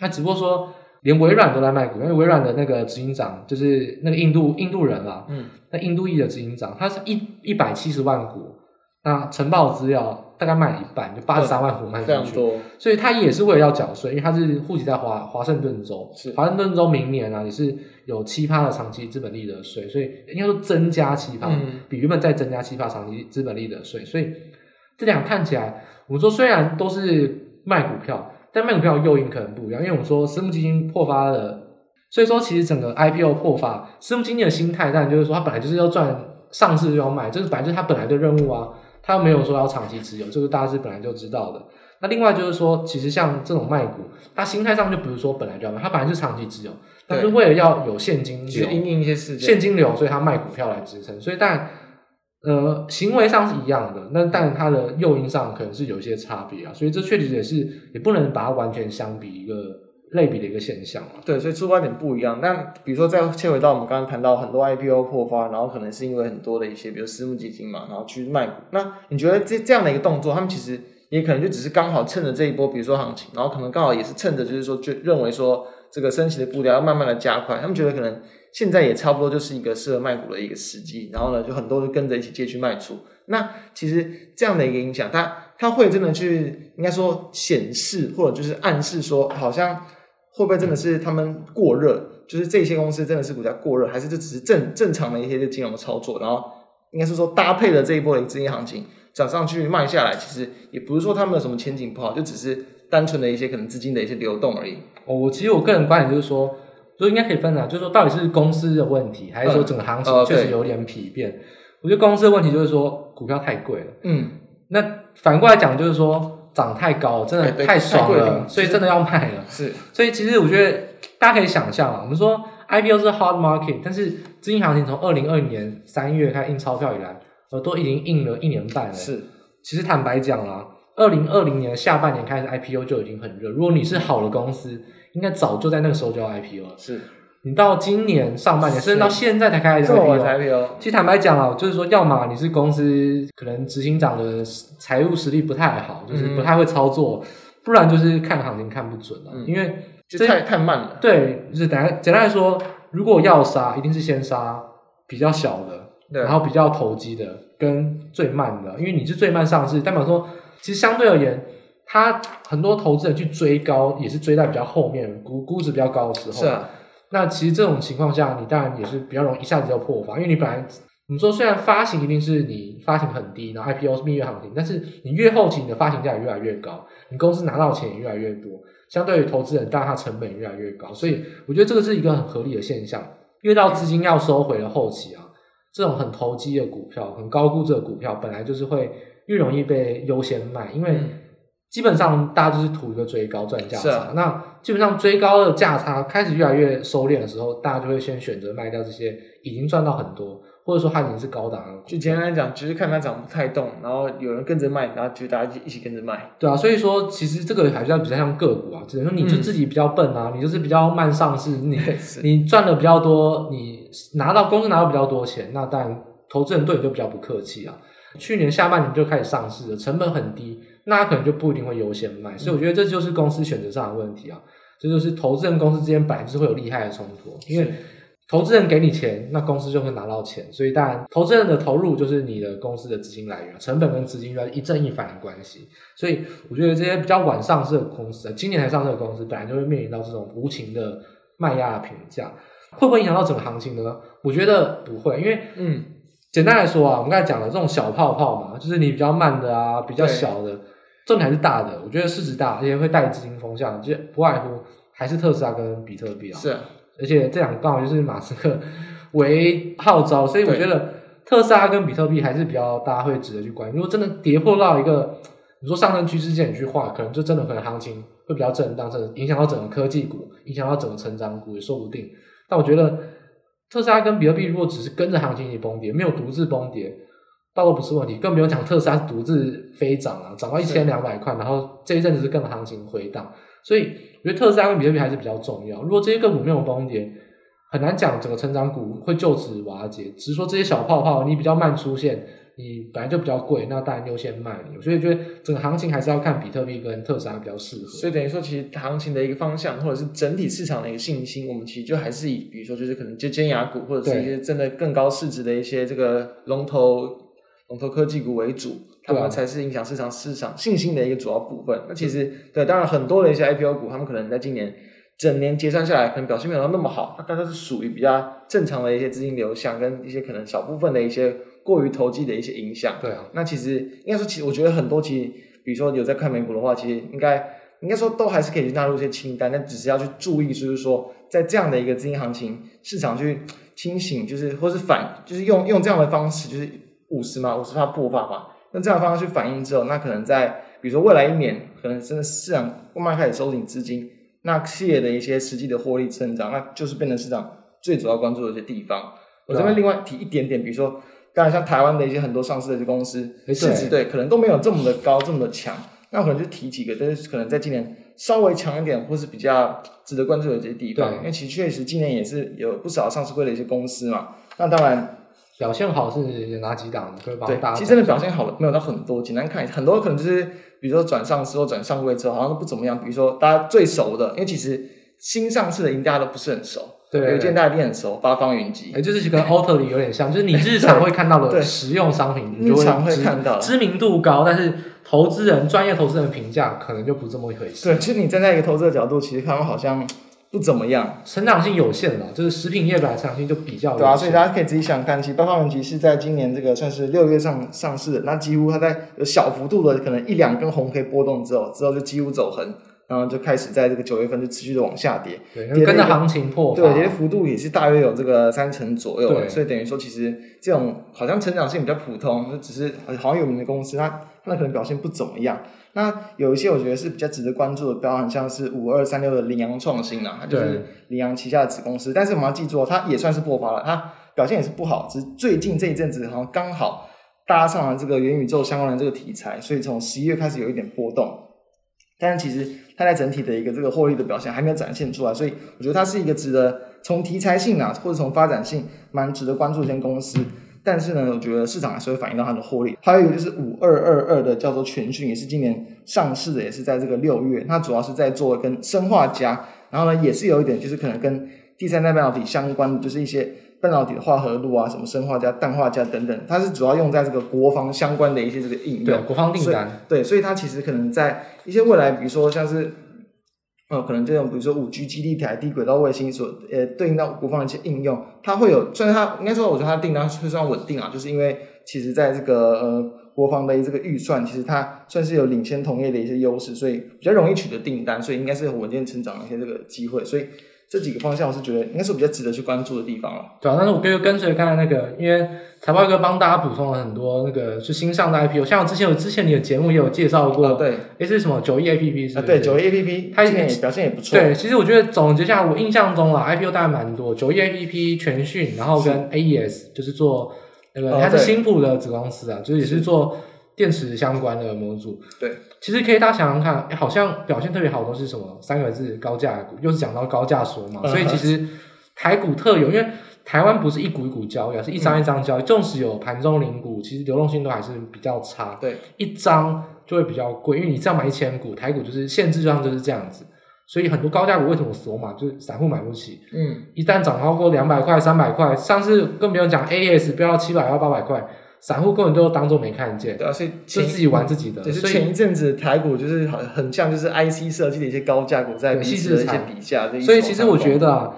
那只不过说，连微软都在卖股，因为微软的那个执行长就是那个印度印度人啊，嗯，那印度裔的执行长，他是一一百七十万股，那晨报资料。大概卖了一半，就八十三万股卖出去，所以他也是为了要缴税，因为他是户籍在华华盛顿州，华盛顿州明年啊也是有七趴的长期资本利得税，所以应该说增加七趴，嗯、比原本再增加七趴长期资本利得税，所以这两看起来，我们说虽然都是卖股票，但卖股票的诱因可能不一样，因为我们说私募基金破发了，所以说其实整个 IPO 破发，私募基金的心态，当然就是说它本来就是要赚，上市就要卖，这、就是本来就是它本来的任务啊。他没有说要长期持有，这个大家是本来就知道的。那另外就是说，其实像这种卖股，它心态上就不是说本来就要卖，它本来是长期持有，但是为了要有现金流，现金流，所以他卖股票来支撑。所以当然，呃，行为上是一样的，那但它的诱因上可能是有一些差别啊。所以这确实也是，也不能把它完全相比一个。类比的一个现象嘛，对，所以出发点不一样。那比如说，再切回到我们刚刚谈到很多 IPO 破发，然后可能是因为很多的一些，比如私募基金嘛，然后去卖股。那你觉得这这样的一个动作，他们其实也可能就只是刚好趁着这一波，比如说行情，然后可能刚好也是趁着就是说，就认为说这个升息的步调要慢慢的加快，他们觉得可能现在也差不多就是一个适合卖股的一个时机，然后呢，就很多就跟着一起借去卖出。那其实这样的一个影响，它它会真的去应该说显示或者就是暗示说，好像。会不会真的是他们过热？就是这些公司真的是股价过热，还是这只是正正常的一些金融操作？然后应该是说搭配了这一波的资金行情涨上去卖下来，其实也不是说他们有什么前景不好，就只是单纯的一些可能资金的一些流动而已。哦，我其实我个人观点就是说，就应该可以分啊，就是说到底是公司的问题，还是说整个行情确实有点疲变？我觉得公司的问题就是说股票太贵了。嗯，那反过来讲就是说涨太高，真的太爽了，所以真的要卖了。是，所以其实我觉得大家可以想象啊，我们说。IPO 是 hard market，但是资金行情从二零二零年三月开始印钞票以来，呃，都已经印了一年半了。是，其实坦白讲啦，二零二零年下半年开始 IPO 就已经很热。如果你是好的公司，应该早就在那个时候就要 IPO 了。是，你到今年上半年，甚至到现在才开始 IPO。其实坦白讲啊，就是说，要么你是公司可能执行长的财务实力不太好，就是不太会操作，嗯、不然就是看行情看不准了，嗯、因为。这太太慢了。对，就是简单简单来说，如果要杀，一定是先杀比较小的，然后比较投机的，跟最慢的，因为你是最慢上市，代表说，其实相对而言，他很多投资人去追高，也是追在比较后面，估估值比较高的时候。是啊。那其实这种情况下，你当然也是比较容易一下子就破发，因为你本来你说虽然发行一定是你发行很低，然后 IPO 是蜜月行情，但是你越后期你的发行价也越来越高，你公司拿到钱也越来越多。相对于投资人，但它成本越来越高，所以我觉得这个是一个很合理的现象。越到资金要收回的后期啊，这种很投机的股票、很高估值的股票，本来就是会越容易被优先卖，因为基本上大家就是图一个追高赚价差。啊、那基本上追高的价差开始越来越收敛的时候，大家就会先选择卖掉这些已经赚到很多。或者说它已经是高档了，就简单来讲，就是看它涨不太动，然后有人跟着卖，然后就大家一起跟着卖。对啊，所以说其实这个还是要比较像个股啊，只能说你就自己比较笨啊，嗯、你就是比较慢上市，你 你赚的比较多，你拿到公司拿到比较多钱，那当然投资人对你就比较不客气啊。去年下半年就开始上市了，成本很低，那他可能就不一定会优先卖，所以我觉得这就是公司选择上的问题啊，这就是投资人公司之间本来就是会有利害的冲突，因为。投资人给你钱，那公司就会拿到钱，所以当然，投资人的投入就是你的公司的资金来源，成本跟资金要一正一反的关系。所以我觉得这些比较晚上市的公司，今年才上市的公司，本来就会面临到这种无情的卖压的评价，会不会影响到整个行情呢？我觉得不会，因为嗯，简单来说啊，我们刚才讲的这种小泡泡嘛，就是你比较慢的啊，比较小的，重点还是大的。我觉得市值大，而且会带资金风向，就不外乎还是特斯拉跟比特币啊。是。而且这两个刚好就是马斯克为号召，所以我觉得特斯拉跟比特币还是比较大家会值得去关注。如果真的跌破到一个你说上升趋势线去画，可能就真的可能行情会比较震荡，甚至影响到整个科技股，影响到整个成长股也说不定。但我觉得特斯拉跟比特币如果只是跟着行情一起崩跌，没有独自崩跌，倒都不是问题。更不用讲特斯拉是独自飞涨啊，涨到一千两百块，然后这一阵子是跟着行情回档，所以。我觉得特斯拉跟比特币还是比较重要。如果这些个股没有崩跌，很难讲整个成长股会就此瓦解。只是说这些小泡泡你比较慢出现，你本来就比较贵，那当然优先卖你。所以我觉得整个行情还是要看比特币跟特斯拉比较适合。所以等于说，其实行情的一个方向，或者是整体市场的一个信心，我们其实就还是以，比如说就是可能就尖牙股，或者是一些真的更高市值的一些这个龙头。龙头科技股为主，他们才是影响市场市场信心的一个主要部分。那其实对，当然很多的一些 IPO 股，他们可能在今年整年结算下来，可能表现没有到那么好。它大概是属于比较正常的一些资金流向，跟一些可能小部分的一些过于投机的一些影响。对啊，那其实应该说，其实我觉得很多，其实比如说有在看美股的话，其实应该应该说都还是可以去纳入一些清单，但只是要去注意，就是说在这样的一个资金行情市场去清醒，就是或是反，就是用用这样的方式，就是。五十嘛，五十怕破发嘛。那这样的方式去反映之后，那可能在比如说未来一年，可能真的市场慢慢开始收紧资金，那企业的一些实际的获利增长，那就是变成市场最主要关注的一些地方。我这边另外提一点点，比如说刚才像台湾的一些很多上市的一些公司，市值对可能都没有这么的高，这么的强。那我可能就提几个，但是可能在今年稍微强一点，或是比较值得关注的这些地方。因为其实确实今年也是有不少上市会的一些公司嘛。那当然。表现好是哪几档？可以帮大家。其实真的表现好了没有到很多，简单看一下，很多可能就是，比如说转上市或转上柜之后，好像都不怎么样。比如说大家最熟的，因为其实新上市的应该大家都不是很熟。对，有一件大家一定很熟，八方云集。哎，就是跟 Oatly 有点像，就是你日常会看到的 实用商品，你常会看到，知名度高，但是投资人专业投资人评价可能就不这么一回事。对，其实你站在一个投资的角度，其实他们好像。不怎么样，成长性有限了，就是食品业本来成长性就比较对啊，所以大家可以自己想看，其实八方云集是在今年这个算是六月上上市的，那几乎它在有小幅度的可能一两根红 K 波动之后，之后就几乎走横。然后就开始在这个九月份就持续的往下跌，对，跟着行情破，对，跌幅度也是大约有这个三成左右，对，所以等于说其实这种好像成长性比较普通，就只是好像有名的公司，它它可能表现不怎么样。那有一些我觉得是比较值得关注的标，很像是五二三六的羚羊创新啊，它就是羚羊旗下的子公司，但是我们要记住哦，它也算是破发了，它表现也是不好，只是最近这一阵子好像刚好搭上了这个元宇宙相关的这个题材，所以从十一月开始有一点波动，但是其实。它在整体的一个这个获利的表现还没有展现出来，所以我觉得它是一个值得从题材性啊，或者从发展性蛮值得关注的一间公司。但是呢，我觉得市场还是会反映到它的获利。还有一个就是五二二二的叫做全讯，也是今年上市的，也是在这个六月。它主要是在做跟砷化镓，然后呢也是有一点就是可能跟第三代半导体相关的，就是一些。半导体的化合物啊，什么生化镓、氮化镓等等，它是主要用在这个国防相关的一些这个应用。对，国防订单。对，所以它其实可能在一些未来，比如说像是，呃，可能这种比如说五 G 基地台、低轨道卫星所呃对应到国防的一些应用，它会有，虽然它应该说，我觉得它订单会算稳定啊，就是因为其实在这个呃国防的这个预算，其实它算是有领先同业的一些优势，所以比较容易取得订单，所以应该是稳健成长的一些这个机会，所以。这几个方向我是觉得应该是比较值得去关注的地方了。对啊，但是我跟跟随刚才那个，因为财报哥帮大家补充了很多那个是新上的 IPO，像我之前有之前你的节目也有介绍过，哦、对，诶是什么九亿 APP？啊，对，九亿 APP，它今年也表现也不错。对，其实我觉得总结下来，我印象中啊，IPO 大概蛮多，九亿 APP 全讯，然后跟 AES 就是做那个它是新普的子公司啊，就是也是做。电池相关的模组，对，其实可以大家想想看，欸、好像表现特别好都是什么？三个字高价股，又是讲到高价所嘛，嗯、所以其实台股特有，因为台湾不是一股一股交易，而是一张一张交易，纵、嗯、使有盘中零股，其实流动性都还是比较差，对，一张就会比较贵，因为你这样买一千股，台股就是限制上就是这样子，所以很多高价股为什么锁码，就是散户买不起，嗯，一旦涨超过两百块、三百块，上次更不用讲 AS 飙到七百到八百块。散户根本就当做没看见，对啊，所以就自己玩自己的。就是前一阵子台股就是很很像，就是 IC 设计的一些高价股在彼此的一些比价。所以其实我觉得啊，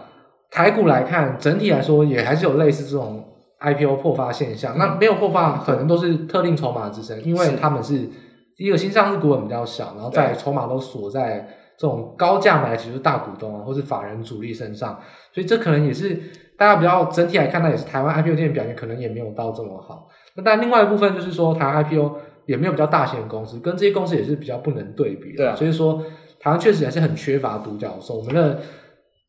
台股来看整体来说也还是有类似这种 IPO 破发现象。嗯、那没有破发，可能都是特定筹码之身，因为他们是第一个新上市股本比较小，然后在筹码都锁在这种高价买的，其实大股东啊，或是法人主力身上。所以这可能也是大家比较整体来看，那也是台湾 IPO 店表现可能也没有到这么好。那但另外一部分就是说，台湾 IPO 也没有比较大型的公司，跟这些公司也是比较不能对比的。对啊，所以说台湾确实还是很缺乏独角兽。我们的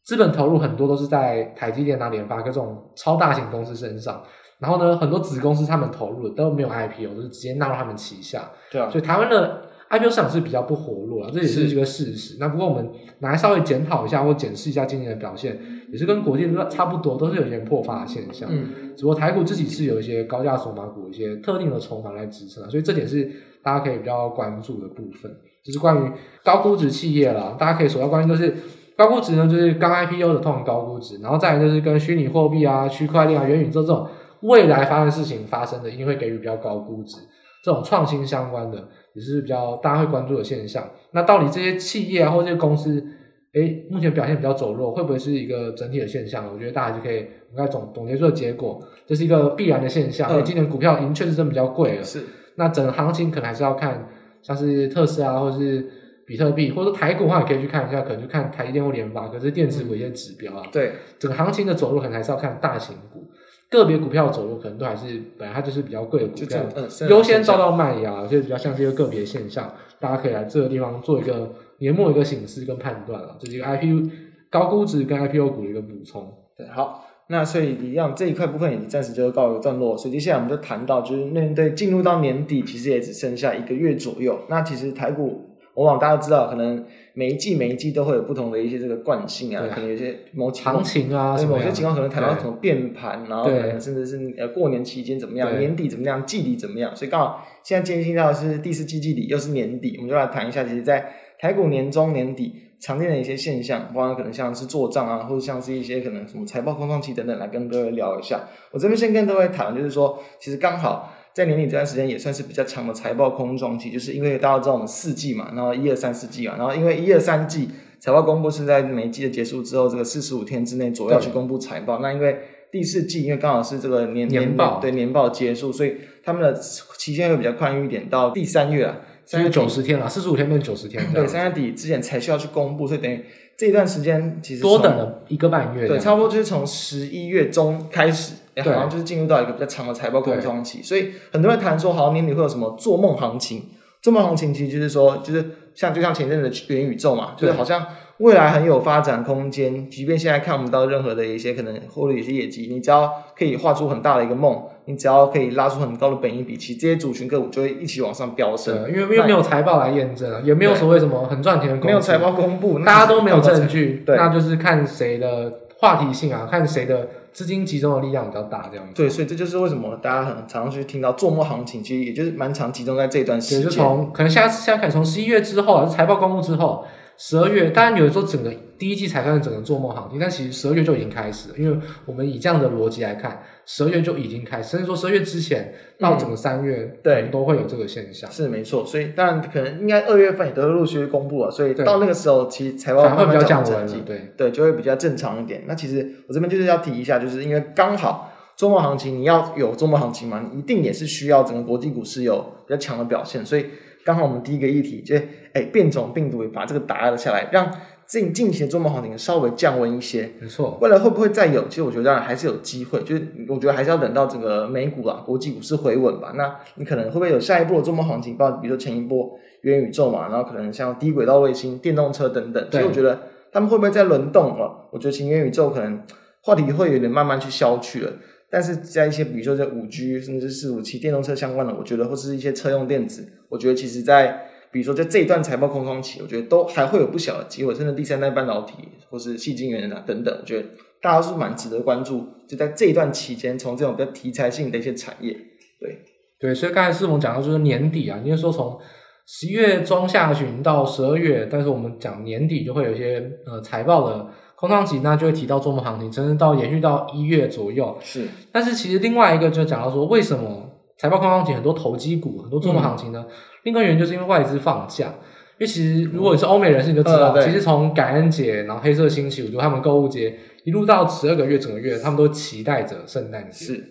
资本投入很多都是在台积电、啊、联发科这种超大型公司身上，然后呢，很多子公司他们投入的都没有 IPO，就是直接纳入他们旗下。对啊，所以台湾的 IPO 市场是比较不活络啊，这也是一个事实。那不过我们拿来稍微检讨一下或检视一下今年的表现，也是跟国际差不多，都是有一些破发的现象。嗯。只不过台股自己是有一些高价筹码股，一些特定的筹码来支撑，所以这点是大家可以比较关注的部分，就是关于高估值企业啦，大家可以首要关注就是高估值呢，就是刚 IPO 的通常高估值，然后再来就是跟虚拟货币啊、区块链啊、元宇宙这种未来发生事情发生的，一定会给予比较高估值，这种创新相关的也是比较大家会关注的现象。那到底这些企业啊或这些公司，哎，目前表现比较走弱，会不会是一个整体的现象？我觉得大家就可以应该总总结出的结果，这是一个必然的现象。因为今年股票已经确实真的比较贵了。是。那整个行情可能还是要看，像是特斯拉或是比特币，或者说台股的话，也可以去看一下，可能就看台积电或联发，可是电子股一些指标啊。对。整个行情的走弱，可能还是要看大型股，个别股票走弱，可能都还是本来它就是比较贵的股票，优先遭到卖压，所以比较像是一个个别现象。大家可以来这个地方做一个。年末一个形式跟判断了，这是一个 IPO 高估值跟 IPO 股的一个补充。对，好，那所以一样这一块部分也暂时就告一个段落。所以接下来我们就谈到，就是面对进入到年底，其实也只剩下一个月左右。那其实台股，往往大家知道，可能每一季每一季都会有不同的一些这个惯性啊，可能有些某行情啊，对某些情况可能谈到什么变盘，然后可能甚至是呃过年期间怎么样，年底怎么样，季底怎么样。所以刚好现在进行到的是第四季季底，又是年底，我们就来谈一下，其实，在台股年中年底常见的一些现象，包括可能像是做账啊，或者像是一些可能什么财报空窗期等等，来跟各位聊一下。我这边先跟各位谈，就是说，其实刚好在年底这段时间也算是比较长的财报空窗期，就是因为大家知道我们四季嘛，然后一二三四季嘛，然后因为一二三季财报公布是在每一季的结束之后，这个四十五天之内左右去公布财报。那因为第四季因为刚好是这个年年报对年报结束，所以他们的期限会比较宽裕一点，到第三月啊，三月九十天了，四十五天变九十天。对，三月底之前才需要去公布，所以等于这一段时间其实多等了一个半月。对，差不多就是从十一月中开始，好像就是进入到一个比较长的财报空窗期。所以很多人谈说，好像年底会有什么做梦行情？做梦行情其实就是说，就是像就像前阵子的元宇宙嘛，就是好像。未来很有发展空间，即便现在看不到任何的一些可能或者有些业绩，你只要可以画出很大的一个梦，你只要可以拉出很高的本益比，其实这些族群个股就会一起往上飙升。因为因为没有财报来验证，也没有所谓什么很赚钱的公司，没有财报公布，大家都没有证据，那就是看谁的话题性啊，看谁的资金集中的力量比较大，这样子。对，所以这就是为什么大家很常常去听到做梦行情，其实也就是蛮常集中在这段时间。就从可能现在现在看从十一月之后，还是财报公布之后。十二月，当然有的时候整个第一季才开始整个做梦行情，但其实十二月就已经开始了，因为我们以这样的逻辑来看，十二月就已经开始，甚至说十二月之前到整个三月，嗯、对，都会有这个现象。是没错，所以当然可能应该二月份也都会陆续公布了，所以到那个时候其实财报会比较降温，对对，就会比较正常一点。那其实我这边就是要提一下，就是因为刚好周末行情，你要有周末行情嘛，你一定也是需要整个国际股市有比较强的表现，所以。刚好我们第一个议题就，哎，变种病毒也把这个打压了下来，让近近期的周末行情稍微降温一些。没错，未来会不会再有？其实我觉得当然还是有机会，就是我觉得还是要等到整个美股啊、国际股市回稳吧。那你可能会不会有下一波的周末行情？包括比如说前一波元宇宙嘛，然后可能像低轨道卫星、电动车等等。所以我觉得他们会不会再轮动啊？我觉得新元宇宙可能话题会有点慢慢去消去了。但是在一些比如说在五 G 甚至是五 G、电动车相关的，我觉得或是一些车用电子，我觉得其实在比如说在这一段财报空窗期，我觉得都还会有不小的机会，甚至第三代半导体或是细晶圆啊等等，我觉得大家是蛮值得关注。就在这一段期间，从这种比较题材性的一些产业，对对，所以刚才世博讲到就是年底啊，因为说从十一月中下旬到十二月，但是我们讲年底就会有一些呃财报的。空窗期，那就会提到周末行情，甚至到延续到一月左右。是，但是其实另外一个就讲到说，为什么财报空窗期很多投机股很多周末行情呢？嗯、另外原因就是因为外资放假。因为其实如果你是欧美人士，你就知道，嗯、其实从感恩节，然后黑色星期五，就他们购物节一路到十二个月整个月，他们都期待着圣诞节，是，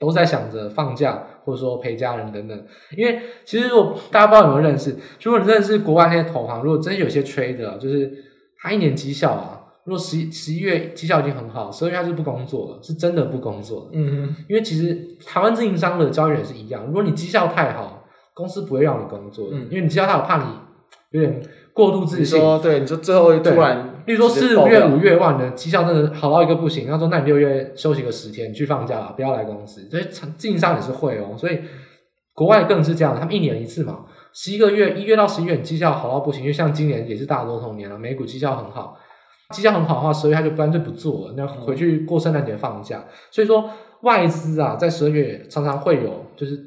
都在想着放假或者说陪家人等等。因为其实如果大家不知道有没有认识，如果你认识国外那些投行，如果真有些 trader，就是他一年绩效啊。如果十一十一月绩效已经很好，十二月他就不工作了，是真的不工作了。嗯哼，因为其实台湾自营商的交易员是一样，如果你绩效太好，公司不会让你工作的，嗯、因为你绩效太好，怕你有点过度自信。说对，你说最后突然，例如说四五月五月哇，你的绩效真的好到一个不行，他说那你六月休息个十天，你去放假吧，不要来公司。所以自营商也是会哦，所以国外更是这样，他们一年一次嘛，十一个月一月到十一月你绩效好到不行，因为像今年也是大多头年了，美股绩效很好。绩效很好的话，十二月他就干脆不做了，那回去过圣诞节放假。嗯、所以说外资啊，在十二月常常会有就是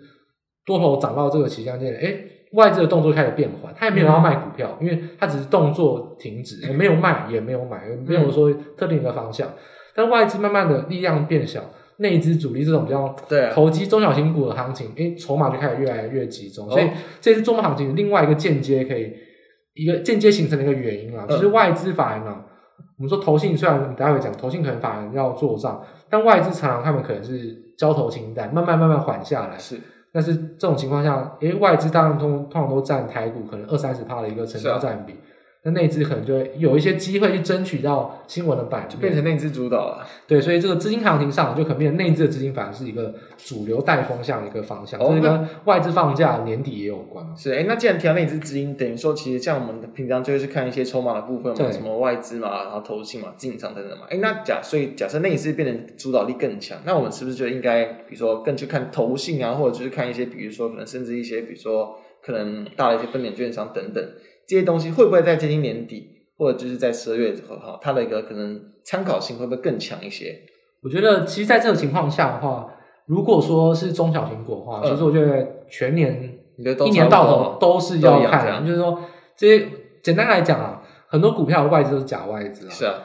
多头涨到这个期间点，哎，外资的动作开始变缓，他也没有要卖股票，嗯、因为他只是动作停止，也没有卖，也没有买，也没有说特定的方向。嗯、但外资慢慢的力量变小，内资主力这种比较投机中小型股的行情，哎，筹码就开始越来越集中。哦、所以这是中国行情另外一个间接可以一个间接形成的一个原因啊，就是外资法人呢。我们说投信虽然你待会讲投信可能反而要做账，但外资常常他们可能是交投清淡，慢慢慢慢缓下来。是，但是这种情况下，诶，外资当然通通常都占台股可能二三十趴的一个成交占比。那内资可能就会有一些机会去争取到新闻的版面，就变成内资主导了。对，所以这个资金行情上就可能变成内资的资金反而是一个主流带风向的一个方向。这跟外资放假年底也有关。是，哎，那既然提到内资资金，等于说其实像我们平常就会去看一些筹码的部分嘛，什么外资嘛，然后投信嘛，进场等等嘛。哎，那假所以假设内资变成主导力更强，那我们是不是就应该比如说更去看投信啊，或者就是看一些比如说可能甚至一些比如说可能大的一些分点券商等等这些东西，会不会在接近年底？或者就是在十二月之后，哈，它的一个可能参考性会不会更强一些？我觉得，其实，在这种情况下的话，如果说是中小型股的话，嗯、其实我觉得全年一年到头都是要看，就是说，这些简单来讲啊，很多股票的外资都是假外资啊。是啊，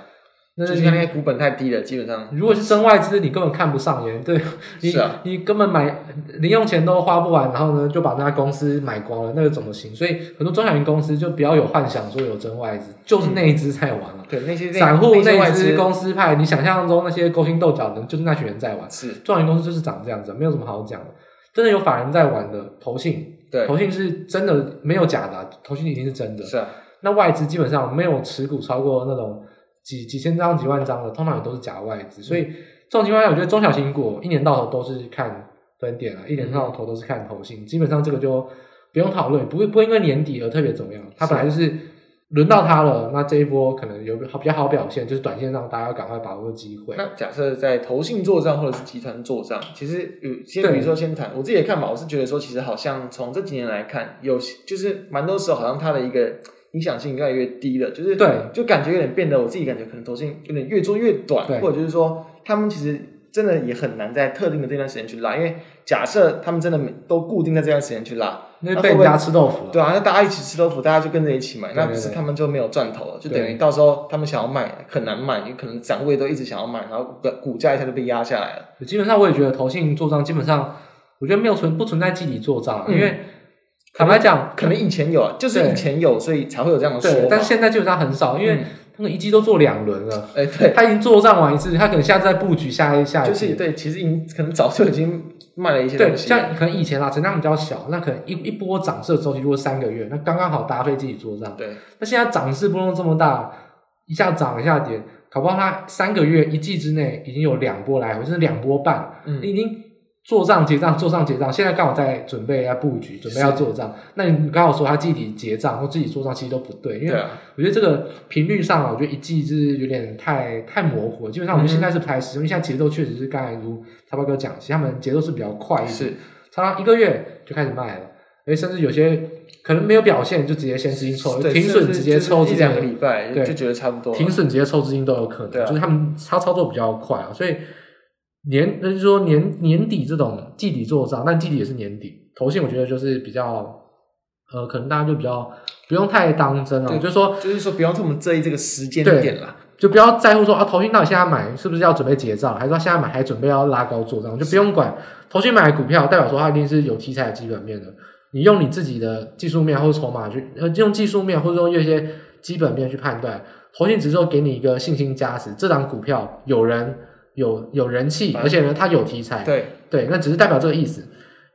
那就是那些股本太低了，基本上。如果是真外资，你根本看不上眼，对，你、啊、你根本买零用钱都花不完，然后呢就把那家公司买光了，那个怎么行？所以很多中小型公司就不要有幻想说有真外资，就是内资在玩了、嗯。对，那些散户内资公司派，你想象中那些勾心斗角的，就是那群人在玩。是，中小型公司就是长这样子，没有什么好讲的。真的有法人在玩的投信，对，投信是真的没有假的、啊，投信一定是真的。是啊，那外资基本上没有持股超过那种。几几千张、几万张的，通常也都是假外资，所以这种情况下，我觉得中小型股一年到头都是看分点啊，一年到头都是看投信，基本上这个就不用讨论，不会不会因为年底而特别怎么样，它本来就是轮到它了，那这一波可能有好比较好表现，就是短线上大家要赶快把握机会。那假设在投信做账或者是集团做账，其实有先比如说先谈我自己的看法，我是觉得说，其实好像从这几年来看，有就是蛮多时候好像它的一个。影响性越来越低了，就是对，就感觉有点变得，我自己感觉可能投信有点越做越短，或者就是说，他们其实真的也很难在特定的这段时间去拉，因为假设他们真的都固定在这段时间去拉，那被人家吃豆腐了，对啊，那大家一起吃豆腐，大家就跟着一起买，那不是他们就没有赚头了，就等于到时候他们想要卖很难卖，你可能掌柜都一直想要卖，然后股股价一下就被压下来了。基本上我也觉得投信做账基本上，我觉得没有存不存在集体做账，因为。坦白讲，可能以前有，啊，就是以前有，所以才会有这样的说法。但是现在基本上很少，因为他们一季都做两轮了。哎、嗯，对，他已经做账完一次，他可能下次再布局下一下一就是对，其实已经可能早就已经卖了一些东西。对，像可能以前啦，成交比较小，那可能一一波涨势的周期如果三个月，那刚刚好搭配自己做账。对，那现在涨势波动这么大，一下涨一下跌，搞不好他三个月一季之内已经有两波来回，甚至两波半，嗯，已经。做账结账，做账结账，现在刚好在准备要布局，准备要做账。那你刚好说他自己结账或自己做账，其实都不对，因为我觉得这个频率上啊，我觉得一季是有点太太模糊了。基本上我们现在是不太实用，因为现在节奏确实是刚才如超八哥讲，其实他们节奏是比较快一点，是常常一个月就开始卖了，诶甚至有些可能没有表现，就直接先资金抽，停损直接抽资金，两个礼拜对就觉得差不多，停损直接抽资金都有可能，就是他们他操作比较快啊，所以。年，那就是说年年底这种季底做账，但季底也是年底。投信我觉得就是比较，呃，可能大家就比较不用太当真了，就是说，就是说不要这么在意这个时间点了，就不要在乎说啊，投信到底现在买是不是要准备结账，还是说现在买还准备要拉高做账，就不用管。投信买股票代表说它一定是有题材的基本面的，你用你自己的技术面或者筹码去，呃，用技术面或者说用一些基本面去判断，投信只是说给你一个信心加持，这档股票有人。有有人气，而且呢，它有题材，对对，那只是代表这个意思。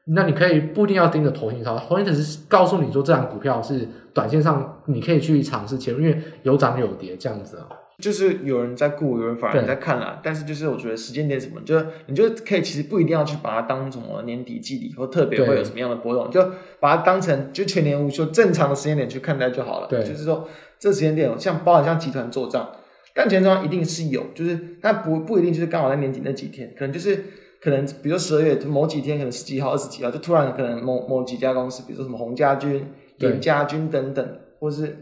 那你可以不一定要盯着投信操，投信只是告诉你说，这档股票是短线上你可以去尝试切入，因为有涨有跌这样子啊。就是有人在顾，有人反而在看啦。但是就是我觉得时间点什么，就你就可以其实不一定要去把它当什么年底季底或特别会有什么样的波动，就把它当成就全年无休正常的时间点去看待就好了。对，就是说这时间点像包含像集团做账。但前庄一定是有，就是但不不一定就是刚好在年底那几天，可能就是可能比如说十二月某几天，可能十几号、二十几号，就突然可能某某几家公司，比如说什么洪家军、林家军等等，或是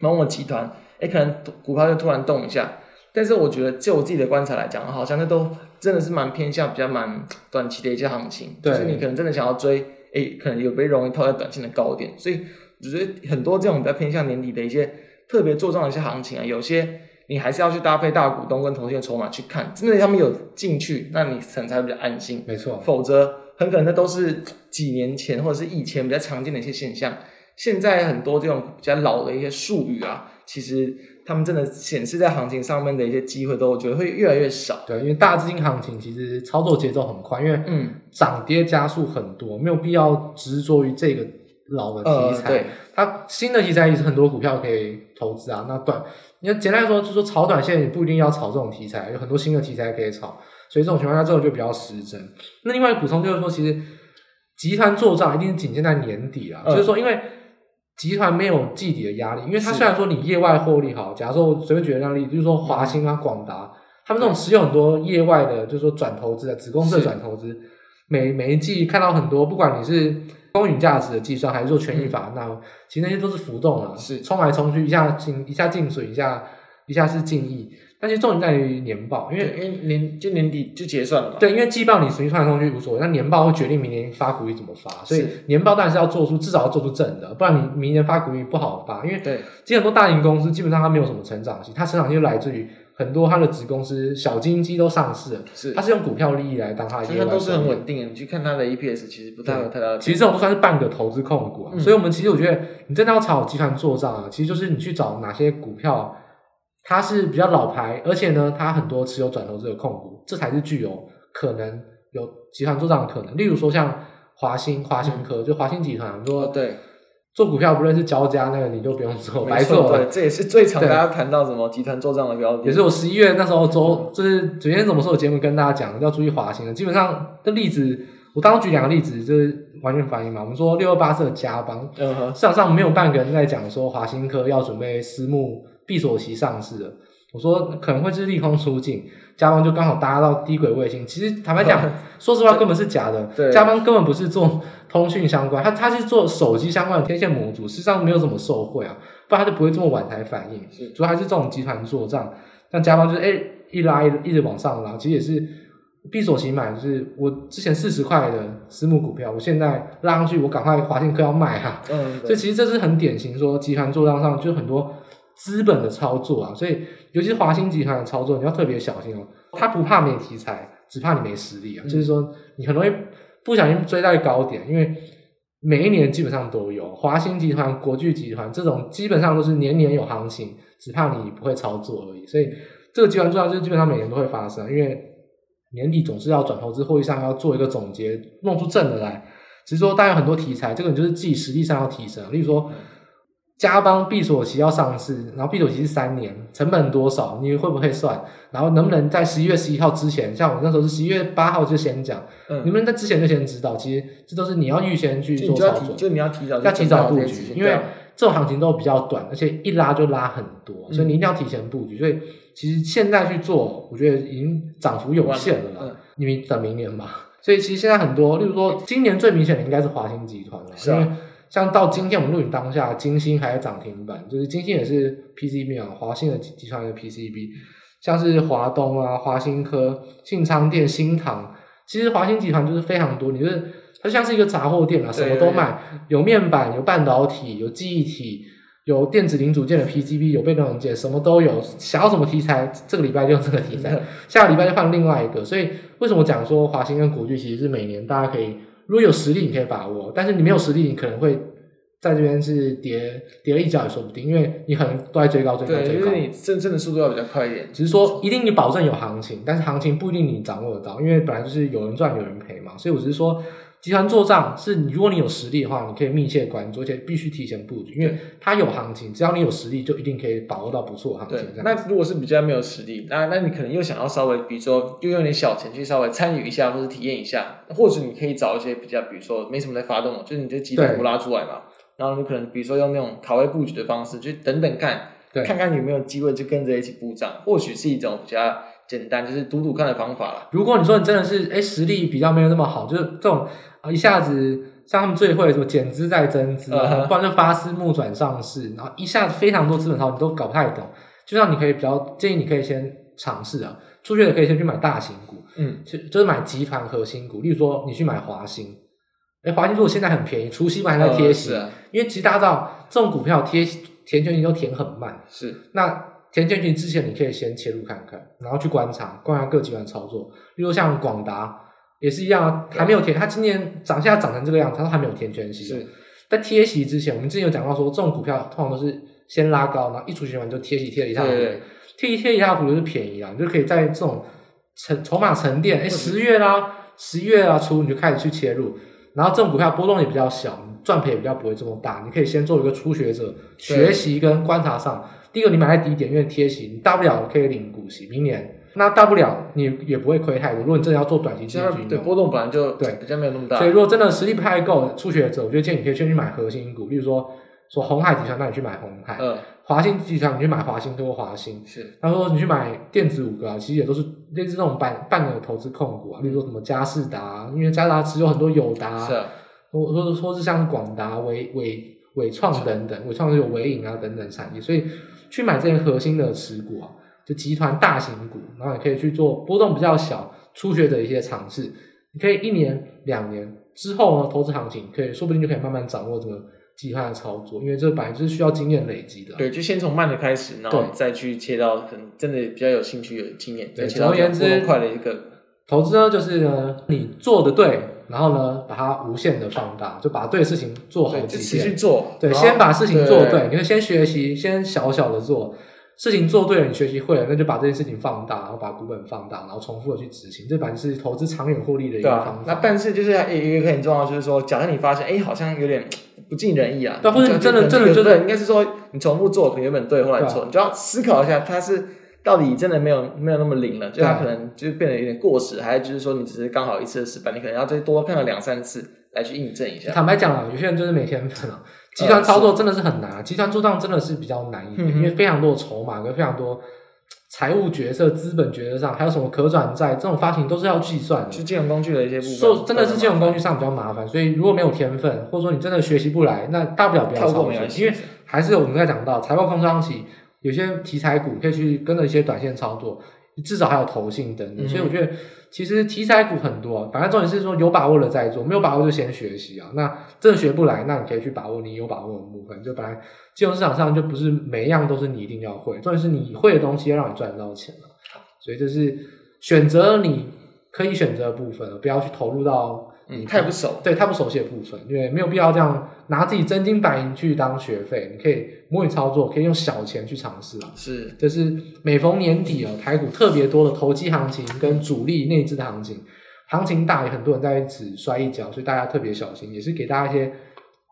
某某集团，哎、欸，可能股票就突然动一下。但是我觉得，就我自己的观察来讲，好像那都真的是蛮偏向比较蛮短期的一些行情，就是你可能真的想要追，哎、欸，可能有被容易套在短线的高点，所以我觉得很多这种比较偏向年底的一些特别做账的一些行情啊，有些。你还是要去搭配大股东跟投信的筹码去看，真的他们有进去，那你才会比较安心。没错，否则很可能那都是几年前或者是以前比较常见的一些现象。现在很多这种比较老的一些术语啊，其实他们真的显示在行情上面的一些机会，都我觉得会越来越少。对，因为大资金行情其实操作节奏很快，因为嗯，涨跌加速很多，没有必要执着于这个老的题材。呃、对，它新的题材也是很多股票可以投资啊。那短。你简单来说，就是说炒短线，也不一定要炒这种题材，有很多新的题材可以炒，所以这种情况下，这种就比较实真。那另外补充就是说，其实集团做账一定是仅限在年底啊，嗯、就是说，因为集团没有季底的压力，因为它虽然说你业外获利好，假如说我随便举个例子，就是说华兴啊、广达，他们这种持有很多业外的，就是说转投资的子公司的转投资，每每一季看到很多，不管你是。公允价值的计算还是做权益法，嗯、那其实那些都是浮动啊，是冲来冲去，一下进一下进水，一下一下是进溢。但是重点在于年报，因为因为年就年底就结算了嘛。对，因为季报你随意冲来冲去无所谓，那年报会决定明年发股利怎么发，所以年报当然是要做出至少要做出正的，不然你明年发股利不好发。因为对，其实很多大型公司基本上它没有什么成长性，它成长性就来自于很多它的子公司小金鸡都上市了，是它是用股票利益来当它的其实它都是很稳定的。你去看它的 EPS，其实不太有太大的。其实这种都算是半个投资控股啊。嗯、所以，我们其实我觉得，你真的要炒集团做账啊，其实就是你去找哪些股票，它是比较老牌，而且呢，它很多持有转投资的控股，这才是具有可能有集团做账的可能。例如说像华兴、华兴科，嗯、就华兴集团，说、哦、对。做股票不论是交加那个你就不用做，白做。对，这也是最常大家谈到什么集团做账的标的。也是我十一月那时候周，就是昨天怎么说的节目跟大家讲要注意华兴的。基本上的例子，我刚举两个例子，就是完全反映嘛。我们说六二八四的嘉邦，嗯哼，市场上没有半个人在讲说华兴科要准备私募闭锁期上市了。我说可能会是利空出尽，嘉邦就刚好搭到低轨卫星。其实坦白讲，说实话根本是假的。对，嘉邦根本不是做通讯相关，他他是做手机相关的天线模组，实际上没有什么受惠啊，不然他就不会这么晚才反应。是，主要还是这种集团做账，像嘉邦就是哎一拉一一直往上拉，其实也是闭锁期买，就是我之前四十块的私募股票，我现在拉上去，我赶快华信科要卖哈。嗯，所以其实这是很典型说集团做账上就很多。资本的操作啊，所以尤其是华兴集团的操作，你要特别小心哦。他不怕没题材，只怕你没实力啊。嗯、就是说，你很容易不小心追在高点，因为每一年基本上都有华兴集团、国巨集团这种，基本上都是年年有行情，只怕你不会操作而已。所以这个集团重要就是基本上每年都会发生，因为年底总是要转投资会议上要做一个总结，弄出正的来。只是说，大家有很多题材，这个你就是自己实力上要提升。例如说。嘉邦闭锁期要上市，然后闭锁期是三年，成本多少？你会不会算？然后能不能在十一月十一号之前？像我那时候是十一月八号就先讲，嗯，能不能在之前就先知道？其实这都是你要预先去做操作，就你要提早要提早布局，因为这种行情都比较短，而且一拉就拉很多，所以你一定要提前布局。所以其实现在去做，我觉得已经涨幅有限了啦，因为等明年吧。所以其实现在很多，例如说今年最明显的应该是华兴集团了，是啊。像到今天我们录影当下，金星还在涨停板，就是金星也是 PCB 啊，华信的集团的 PCB，像是华东啊、华新科、信昌电、新唐，其实华兴集团就是非常多，你就是它像是一个杂货店啊，什么都卖，有面板、有半导体、有记忆体、有电子零组件的 PCB、有被动元件，什么都有。想要什么题材，这个礼拜就用这个题材，下个礼拜就换另外一个。所以为什么讲说华兴跟国巨其实是每年大家可以。如果有实力，你可以把握；但是你没有实力，你可能会在这边是跌跌了一跤也说不定，因为你可能都在追高、追高、追高。对，因为你真正的速度要比较快一点。只是说，一定你保证有行情，但是行情不一定你掌握得到，因为本来就是有人赚有人赔嘛。所以我只是说。集团做账是你，如果你有实力的话，你可以密切关注，而且必须提前布局，因为它有行情，只要你有实力，就一定可以把握到不错的行情。那如果是比较没有实力，那那你可能又想要稍微，比如说，又用点小钱去稍微参与一下，或者体验一下，或者你可以找一些比较，比如说没什么在发动，就是你这集团股拉出来嘛，然后你可能比如说用那种卡位布局的方式，就等等看，看看有没有机会就跟着一起布账，或许是一种比较。简单就是赌赌看的方法了。如果你说你真的是哎实力比较没有那么好，就是这种啊一下子像他们最会什么减资再增资，不然就发私募转上市，然后一下子非常多资本超你都搞不太懂。就像你可以比较建议，你可以先尝试啊，初学者可以先去买大型股，嗯，就就是买集团核心股，例如说你去买华兴，哎华兴如果现在很便宜，除夕还在贴息，因为其实大家知道这种股票贴填权息都填很慢，是那。填进去之前，你可以先切入看看，然后去观察，观察各集团操作。例如像广达也是一样，还没有填，它今年涨现在涨成这个样子，它都还没有填全息。是，在贴息之前，我们之前有讲到说，这种股票通常都是先拉高，然后一出去完就贴息贴了一下，对对，贴一贴一下股就是便宜啊，你就可以在这种沉筹码沉淀，哎，十月啦，十一月啊初你就开始去切入，然后这种股票波动也比较小，赚赔也比较不会这么大，你可以先做一个初学者学习跟观察上。第一个，你买在低点，因为贴息，你大不了可以领股息。明年那大不了你也不会亏太多。如果你真的要做短期波动本来就对比较没有那么大。所以如果真的实力不太够，初学者，我觉得建议你可以先去买核心股，例如说说红海集团，那你去买红海；嗯，华兴集团，你去买华兴多华兴。是，他说你去买电子五个啊，其实也都是类似那种半半的投资控股啊，例如说什么佳士达，因为佳士达持有很多友达，是、啊，或或者说是像广达、伟伟。伟创等等，伟创是有伟影啊等等产业，所以。去买这些核心的持股啊，就集团大型股，然后也可以去做波动比较小、初学者一些尝试。你可以一年、两年之后呢，投资行情可以说不定就可以慢慢掌握这个集团的操作，因为这本来就是需要经验累积的。对，就先从慢的开始，然后再去切到可能真的比较有兴趣有经验，对，总而言之，快的一个投资呢，就是呢，你做的对，然后呢，把它无限的放大，就把对的事情做好几遍，去做，对，先把事情做对，你就先学习，先小小的做。事情做对了，你学习会了，那就把这件事情放大，然后把股本放大，然后重复的去执行，这反正是投资长远获利的一个方法。啊、那但是就是一个很重要，就是说，假设你发现，哎，好像有点不尽人意啊，对，或者你真的真的就是应该是说，你重复做可能原本对，后来错，啊、你就要思考一下，它是到底真的没有没有那么灵了，就它可能就变得有点过时，还是就是说你只是刚好一次的失败，你可能要再多看了两三次来去印证一下。坦白讲啊，有些人就是没天分啊。集团操作真的是很难，集团做账真的是比较难一点，因为非常多的筹码跟非常多财务决策、资本决策上，还有什么可转债这种发行都是要计算的。是金融工具的一些部分，说真的是金融工具上比较麻烦，所以如果没有天分，或者说你真的学习不来，那大不了不要操作，因为还是我们在讲到财报空窗期，有些题材股可以去跟着一些短线操作。至少还有投信等等，所以我觉得其实题材股很多，反正重点是说有把握了再做，没有把握就先学习啊。那真的学不来，那你可以去把握你有把握的部分。就本来金融市场上就不是每一样都是你一定要会，重点是你会的东西要让你赚到钱。所以这是选择你可以选择的部分，不要去投入到。嗯，太不熟，对，太不熟悉的部分，因为没有必要这样拿自己真金白银去当学费，你可以模拟操作，可以用小钱去尝试啊。是，就是每逢年底哦，台股特别多的投机行情跟主力内资的行情，行情大也很多人在此摔一跤，所以大家特别小心，也是给大家一些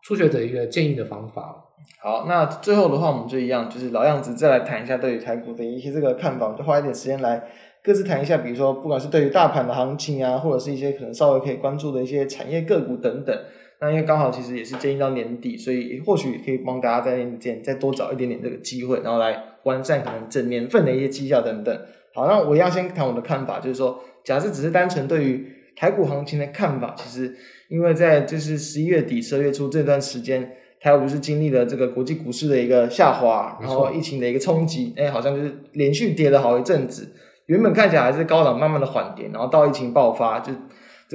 初学者一个建议的方法。好，那最后的话，我们就一样，就是老样子，再来谈一下对于台股的一些这个看法，就花一点时间来。各自谈一下，比如说，不管是对于大盘的行情啊，或者是一些可能稍微可以关注的一些产业个股等等。那因为刚好其实也是接近到年底，所以或许可以帮大家在年底再多找一点点这个机会，然后来完善可能整年份的一些绩效等等。好，那我要先谈我的看法，就是说，假设只是单纯对于台股行情的看法，其实因为在就是十一月底、十二月初这段时间，台股是经历了这个国际股市的一个下滑，然后疫情的一个冲击，哎，好像就是连续跌了好一阵子。原本看起来还是高档，慢慢的缓跌，然后到疫情爆发，就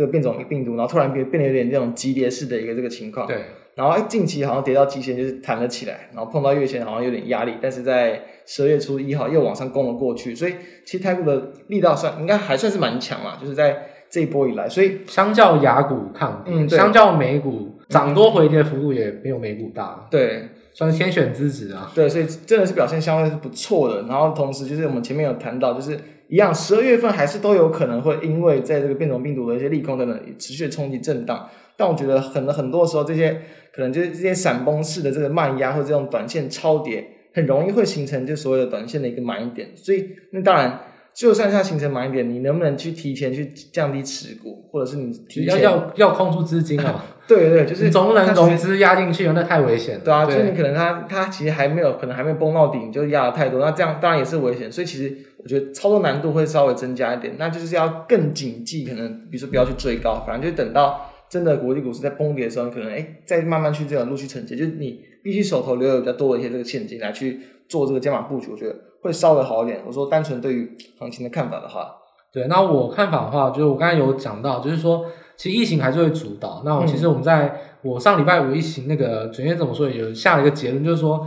这个变种病毒，然后突然变变得有点这种急跌式的一个这个情况。对。然后近期好像跌到季线，就是弹了起来，然后碰到月线好像有点压力，但是在十二月初一号又往上攻了过去，所以其实台股的力道算应该还算是蛮强嘛，就是在这一波以来，所以相较雅股抗跌，嗯，相较美股涨多回跌幅度也没有美股大。对。算是天选之子啊。对，所以真的是表现相对是不错的。然后同时就是我们前面有谈到，就是。一样，十二月份还是都有可能会因为在这个变种病毒的一些利空等等持续冲击震荡，但我觉得可能很多时候这些可能就是这些闪崩式的这个慢压或者这种短线超跌，很容易会形成就所谓的短线的一个买点。所以那当然，就算是它形成买点，你能不能去提前去降低持股，或者是你提前要要要空出资金啊？对对，就是总不能融资压进去，那太危险了。对啊，就是你可能它它其实还没有，可能还没有崩到顶，你就压的太多，那这样当然也是危险。所以其实。我觉得操作难度会稍微增加一点，那就是要更谨记，可能比如说不要去追高，反正就等到真的国际股市在崩跌的时候，可能哎再慢慢去这样陆续承接，就是你必须手头留有比较多的一些这个现金来去做这个加码布局，我觉得会稍微好一点。我说单纯对于行情的看法的话，对，那我看法的话，就是我刚才有讲到，就是说其实疫情还是会主导。那我其实我们在、嗯、我上礼拜五疫情那个准确怎么说，有下了一个结论，就是说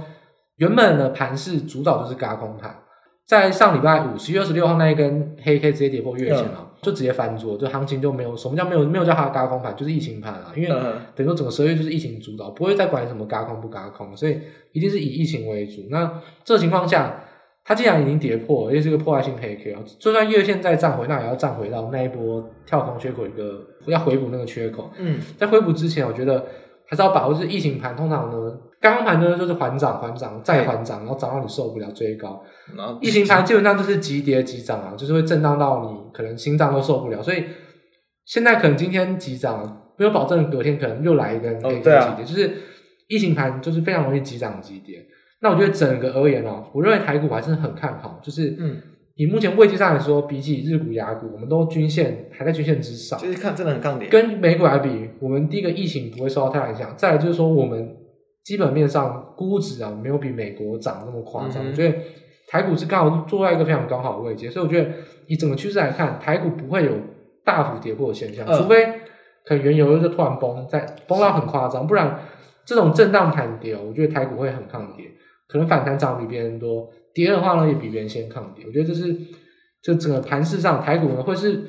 原本的盘是主导就是嘎空盘。在上礼拜五，十月二十六号那一根黑 K 直接跌破月线了，嗯，就直接翻桌，就行情就没有什么叫没有没有叫它嘎空盘，就是疫情盘啊，因为等于说整个十二月就是疫情主导，不会再管什么嘎空不嘎空，所以一定是以疫情为主。那这个情况下，它既然已经跌破，而且是个破坏性黑 K 啊，就算月线再站回，那也要站回到那一波跳空缺口一个要回补那个缺口。嗯，在回补之前，我觉得还是要把握，就是疫情盘通常呢。刚刚盘呢，就是缓涨、缓涨再缓涨，然后涨到你受不了追高。然后疫情盘基本上就是急跌急涨啊，就是会震荡到你可能心脏都受不了。所以现在可能今天急涨，没有保证隔天可能又来一根黑 K 急跌，哦啊，就是疫情盘就是非常容易急涨急跌。那我觉得整个而言哦，我认为台股还是很看好，就是嗯，以目前位置上来说，比起日股、亚股，我们都均线还在均线之上，就是看真的很抗跌。跟美股来比，我们第一个疫情不会受到太大影响，再来就是说我们。基本面上估值啊，没有比美国涨那么夸张。我觉得台股是刚好坐在一个非常刚好的位置，所以我觉得以整个趋势来看，台股不会有大幅跌破的现象，除非可能原油就突然崩，再崩到很夸张，不然这种震荡盘跌，我觉得台股会很抗跌，可能反弹涨比别人多，跌的话呢也比别人先抗跌。我觉得这是就整个盘势上台股呢会是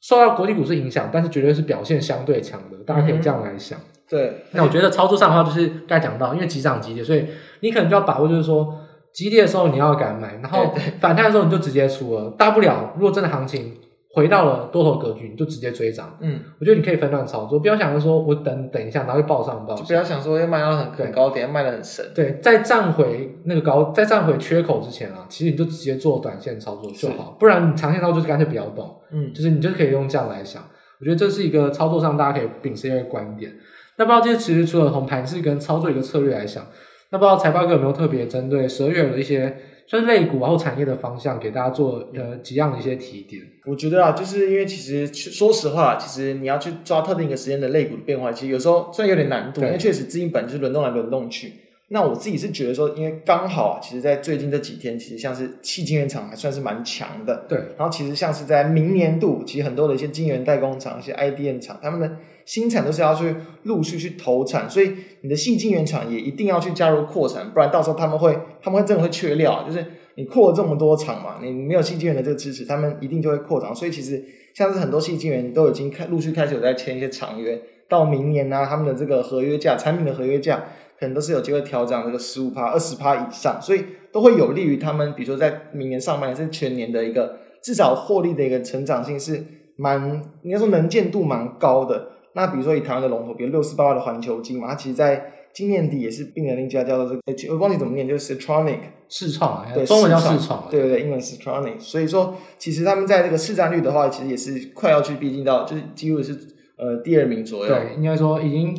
受到国际股市影响，但是绝对是表现相对强的，大家可以这样来想。嗯、对，那我觉得操作上的话就是刚才讲到，因为急涨急跌，所以你可能就要把握，就是说急跌的时候你要敢买，然后反弹的时候你就直接出了，大不了如果真的行情。回到了多头格局，你就直接追涨。嗯，我觉得你可以分段操作，不要想着说我等等一下，然后又爆上爆下。不要想说要卖到很很高点，卖的很神。对，在站回那个高，在站回缺口之前啊，其实你就直接做短线操作就好，不然你长线操作就干脆不要动。嗯，就是你就可以用这样来想，我觉得这是一个操作上大家可以秉持一个观点。那不知道这些其实除了从盘势跟操作一个策略来想，那不知道财报哥有没有特别针对十二月的一些。就是类股然后产业的方向，给大家做呃几样的一些提点。我觉得啊，就是因为其实说实话，其实你要去抓特定一个时间的类股的变化，其实有时候虽然有点难度，因为确实资金本就是轮动来轮动去。那我自己是觉得说，因为刚好啊，其实在最近这几天，其实像是矽晶圆厂还算是蛮强的。对。然后其实像是在明年度，其实很多的一些晶圆代工厂、一些 IDM 厂，他们的新产都是要去陆续去投产，所以你的细晶圆厂也一定要去加入扩产，不然到时候他们会，他们会真的会缺料，就是你扩了这么多厂嘛，你没有细晶圆的这个支持，他们一定就会扩厂。所以其实像是很多细晶圆都已经开陆续开始有在签一些长约，到明年呢、他们的这个合约价、产品的合约价。可能都是有机会调涨这个十五趴、二十趴以上，所以都会有利于他们。比如说在明年上半年，甚至全年的一个至少获利的一个成长性是蛮，应该说能见度蛮高的。那比如说以台湾的龙头，比如六四八八的环球金嘛，它其实在今年底也是并了另一家叫做这个，我忘记怎么念，就是 Siltronic 市创，对，中文叫市创，对对对，英文 Siltronic。所以说，其实他们在这个市占率的话，其实也是快要去逼近到，就是几乎是呃第二名左右。对，应该说已经。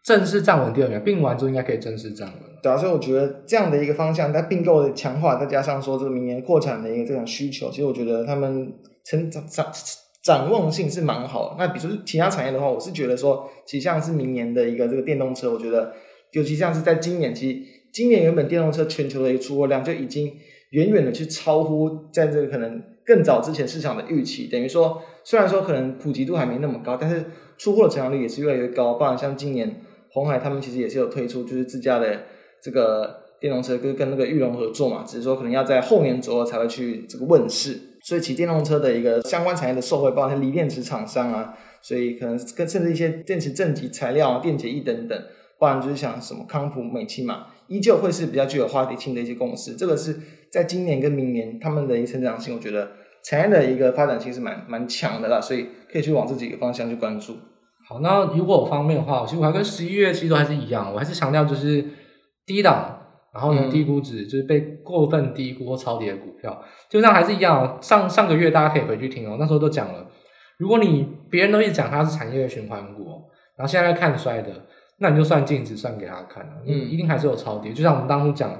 正式站稳第二名，并完之后应该可以正式站稳。对啊，所以我觉得这样的一个方向，在并购的强化，再加上说这个明年扩产的一个这种需求，其实我觉得他们成长展展望性是蛮好。那比如说其他产业的话，我是觉得说，其实像是明年的一个这个电动车，我觉得尤其像是在今年，其实今年原本电动车全球的一个出货量就已经远远的去超乎在这个可能更早之前市场的预期，等于说虽然说可能普及度还没那么高，但是出货的成长率也是越来越高，包含像今年。红海他们其实也是有推出，就是自家的这个电动车，跟跟那个玉龙合作嘛，只是说可能要在后年左右才会去这个问世。所以，骑电动车的一个相关产业的受惠，包括锂电池厂商啊，所以可能跟甚至一些电池正极材料、电解液等等，不然就是像什么康普、美钦嘛，依旧会是比较具有话题性的一些公司。这个是在今年跟明年他们的一个成长性，我觉得产业的一个发展性是蛮蛮强的啦，所以可以去往这几个方向去关注。好，那如果我方面的话，其实我还跟十一月其实都还是一样，我还是强调就是低档，然后呢、嗯、低估值，就是被过分低估或超跌的股票，基本上还是一样。上上个月大家可以回去听哦，那时候都讲了，如果你别人都一直讲它是产业的循环股，然后现在在看衰的，那你就算净值算给他看，嗯，一定还是有超跌。就像我们当初讲，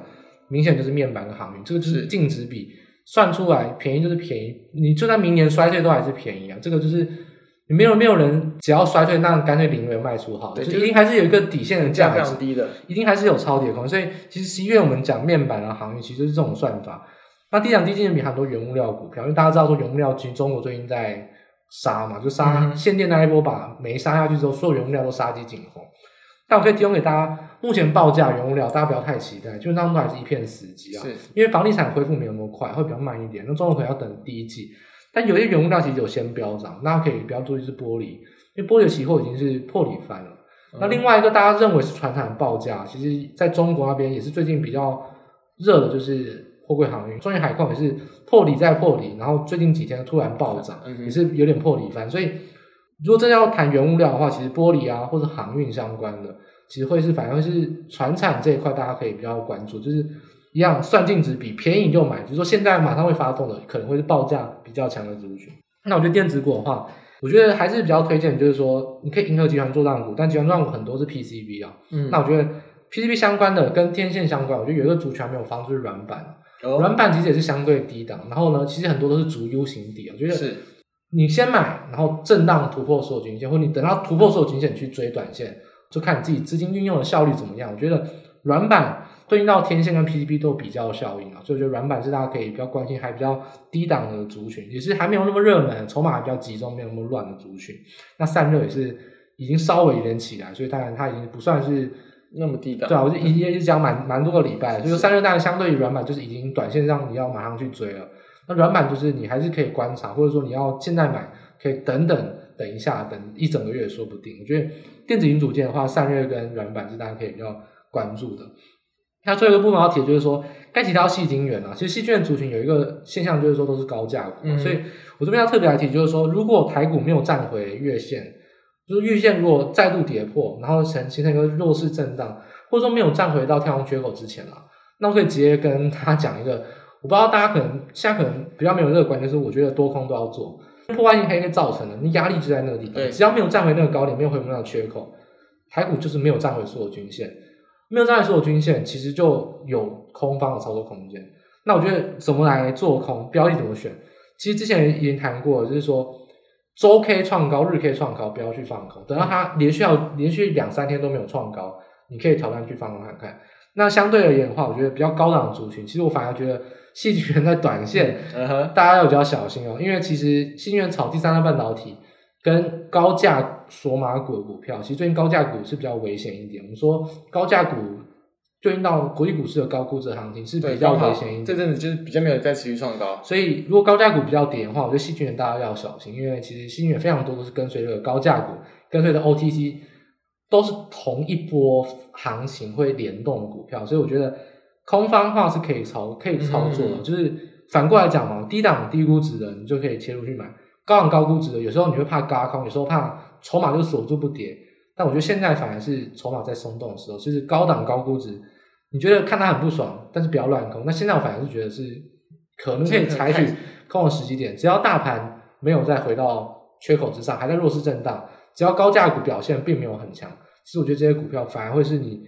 明显就是面板跟航运，这个就是净值比算出来便宜就是便宜，你就算明年衰退都还是便宜啊，这个就是。没有没有人只要衰退，那干脆零元卖出好，对，就一定还是有一个底线的价格，低的，一定还是有超跌空。所以其实十一月我们讲面板啊、行业，其实就是这种算法。那低涨低净值比很多原物料股票，因为大家知道说原物料其实中国最近在杀嘛，就杀限电那一波，把煤杀下去之后，所有原物料都杀鸡儆猴。但我可以提供给大家，目前报价原物料大家不要太期待，基本上都还是一片死寂啊。是，因为房地产恢复没有那么快，会比较慢一点。那中国可能要等第一季。但有些原物料其实有先飙涨，那可以不要注意是玻璃，因为玻璃的期货已经是破底翻了。嗯、那另外一个大家认为是船产报价，其实在中国那边也是最近比较热的，就是货柜航运，中远海矿也是破底再破底，然后最近几天突然暴涨，嗯、也是有点破底翻。所以如果真的要谈原物料的话，其实玻璃啊或者航运相关的，其实会是反而会是船产这一块，大家可以比较关注，就是。一样算净值比便宜就买，就是说现在马上会发动的，可能会是报价比较强的族群。那我觉得电子股的话，我觉得还是比较推荐，就是说你可以迎合集团做账股，但集团作战股很多是 PCB 啊。嗯。那我觉得 PCB 相关的跟天线相关，我觉得有一个族群没有放，就是软板。哦。软板其实也是相对低档，然后呢，其实很多都是逐 U 型底，我觉得是。你先买，然后震荡突破所有均线，或者你等到突破所有均线去追短线，就看你自己资金运用的效率怎么样。我觉得软板。对应到天线跟 PCB 都有比较效应啊，所以我觉得软板是大家可以比较关心，还比较低档的族群，也是还没有那么热门，筹码还比较集中，没有那么乱的族群。那散热也是已经稍微有点起来，所以当然它已经不算是那么低档。对啊，我就一也一直讲蛮蛮多个礼拜，所以说散热当然相对于软板就是已经短线上你要马上去追了。那软板就是你还是可以观察，或者说你要现在买，可以等等等一下，等一整个月说不定。我觉得电子零组件的话，散热跟软板是大家可以比较关注的。那最后一个部分要提就是说，该提到细菌源啊，其实细菌源族群有一个现象就是说都是高价股，嗯、所以我这边要特别来提，就是说如果台股没有站回月线，就是月线如果再度跌破，然后形形成一个弱势震荡，或者说没有站回到跳空缺口之前啊，那我可以直接跟他讲一个。我不知道大家可能现在可能比较没有乐观，就是我觉得多空都要做，破坏性黑可以造成的，你压力就在那个地方。对只要没有站回那个高点，没有回补那个缺口，台股就是没有站回所有均线，没有站回所有均线，其实就有空方的操作空间。那我觉得怎么来做空，标的怎么选？其实之前已经谈过了，就是说周 K 创高，日 K 创高，不要去放空，等到它连续要连续两三天都没有创高，你可以挑战去放空看看。那相对而言的话，我觉得比较高档的族群，其实我反而觉得。矽晶圆在短线，大家要比较小心哦，因为其实矽晶圆炒第三代半导体跟高价索马股的股票，其实最近高价股是比较危险一点。我们说高价股对应到国际股市的高估值行情是比较危险一点。这阵子就是比较没有再持续创高，所以如果高价股比较跌的话，我觉得矽晶圆大家要小心，因为其实矽晶圆非常多都是跟随这个高价股，跟随着 OTC 都是同一波行情会联动的股票，所以我觉得。空方的话是可以操可以操作的，嗯、就是反过来讲嘛，低档低估值的你就可以切入去买，高档高估值的有时候你会怕高空，有时候怕筹码就锁住不跌。但我觉得现在反而是筹码在松动的时候，就是高档高估值，你觉得看它很不爽，但是不要乱空。那现在我反而是觉得是可能可以采取空的时机点，只要大盘没有再回到缺口之上，还在弱势震荡，只要高价股表现并没有很强，其实我觉得这些股票反而会是你。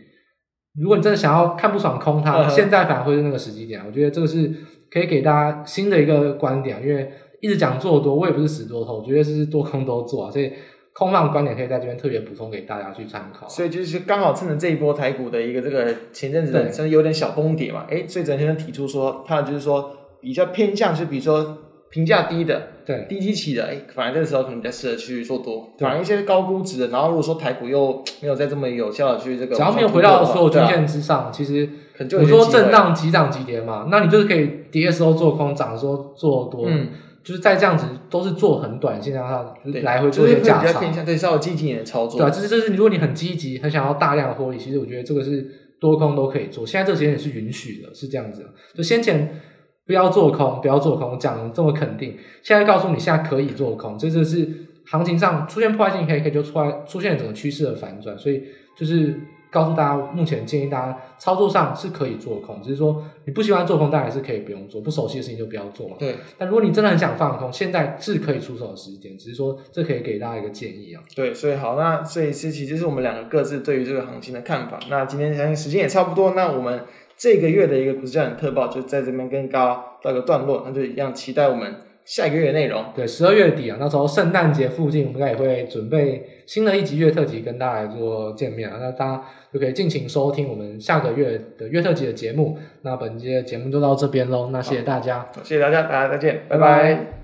如果你真的想要看不爽空它，现在反而会是那个时机点。我觉得这个是可以给大家新的一个观点，因为一直讲做多，我也不是死多头，我觉得是多空都做啊。所以空方的观点可以在这边特别补充给大家去参考。所以就是刚好趁着这一波台股的一个这个前阵子甚至有点小崩跌嘛，哎对，所以整先生提出说，他就是说比较偏向，是比如说。评价低的，对低基期的，哎，反而这个时候可能比较适合去做多。反而一些高估值的，然后如果说台股又没有再这么有效的去这个，只要没有回到所有均线之上，啊、其实我说震荡急涨急跌嘛，那你就是可以跌的时候做空，涨的时候做多，嗯，就是在这样子都是做很短线，让它来回做一个价差。偏向对稍微积极一点的操作。对啊，这是这是如果你很积极，很想要大量的获利，其实我觉得这个是多空都可以做。现在这个时间也是允许的，是这样子的。就先前。不要做空，不要做空，讲这么肯定。现在告诉你，现在可以做空，这就是行情上出现破坏性黑 K，就出来出现整个趋势的反转。所以就是告诉大家，目前建议大家操作上是可以做空，只是说你不喜欢做空，当然是可以不用做，不熟悉的事情就不要做嘛。对。但如果你真的很想放空，现在是可以出手的时间，只是说这可以给大家一个建议啊。对，所以好，那这一次其实是我们两个各自对于这个行情的看法。那今天相信时间也差不多，那我们。这个月的一个股市焦点特报就在这边跟大家告一个段落，那就一样期待我们下一个月的内容。对，十二月底啊，那时候圣诞节附近，我们应该也会准备新的一集月特辑跟大家来做见面啊，那大家就可以尽情收听我们下个月的月特辑的节目。那本期的节目就到这边喽，那谢谢大家，谢谢大家，大家再见，拜拜。拜拜。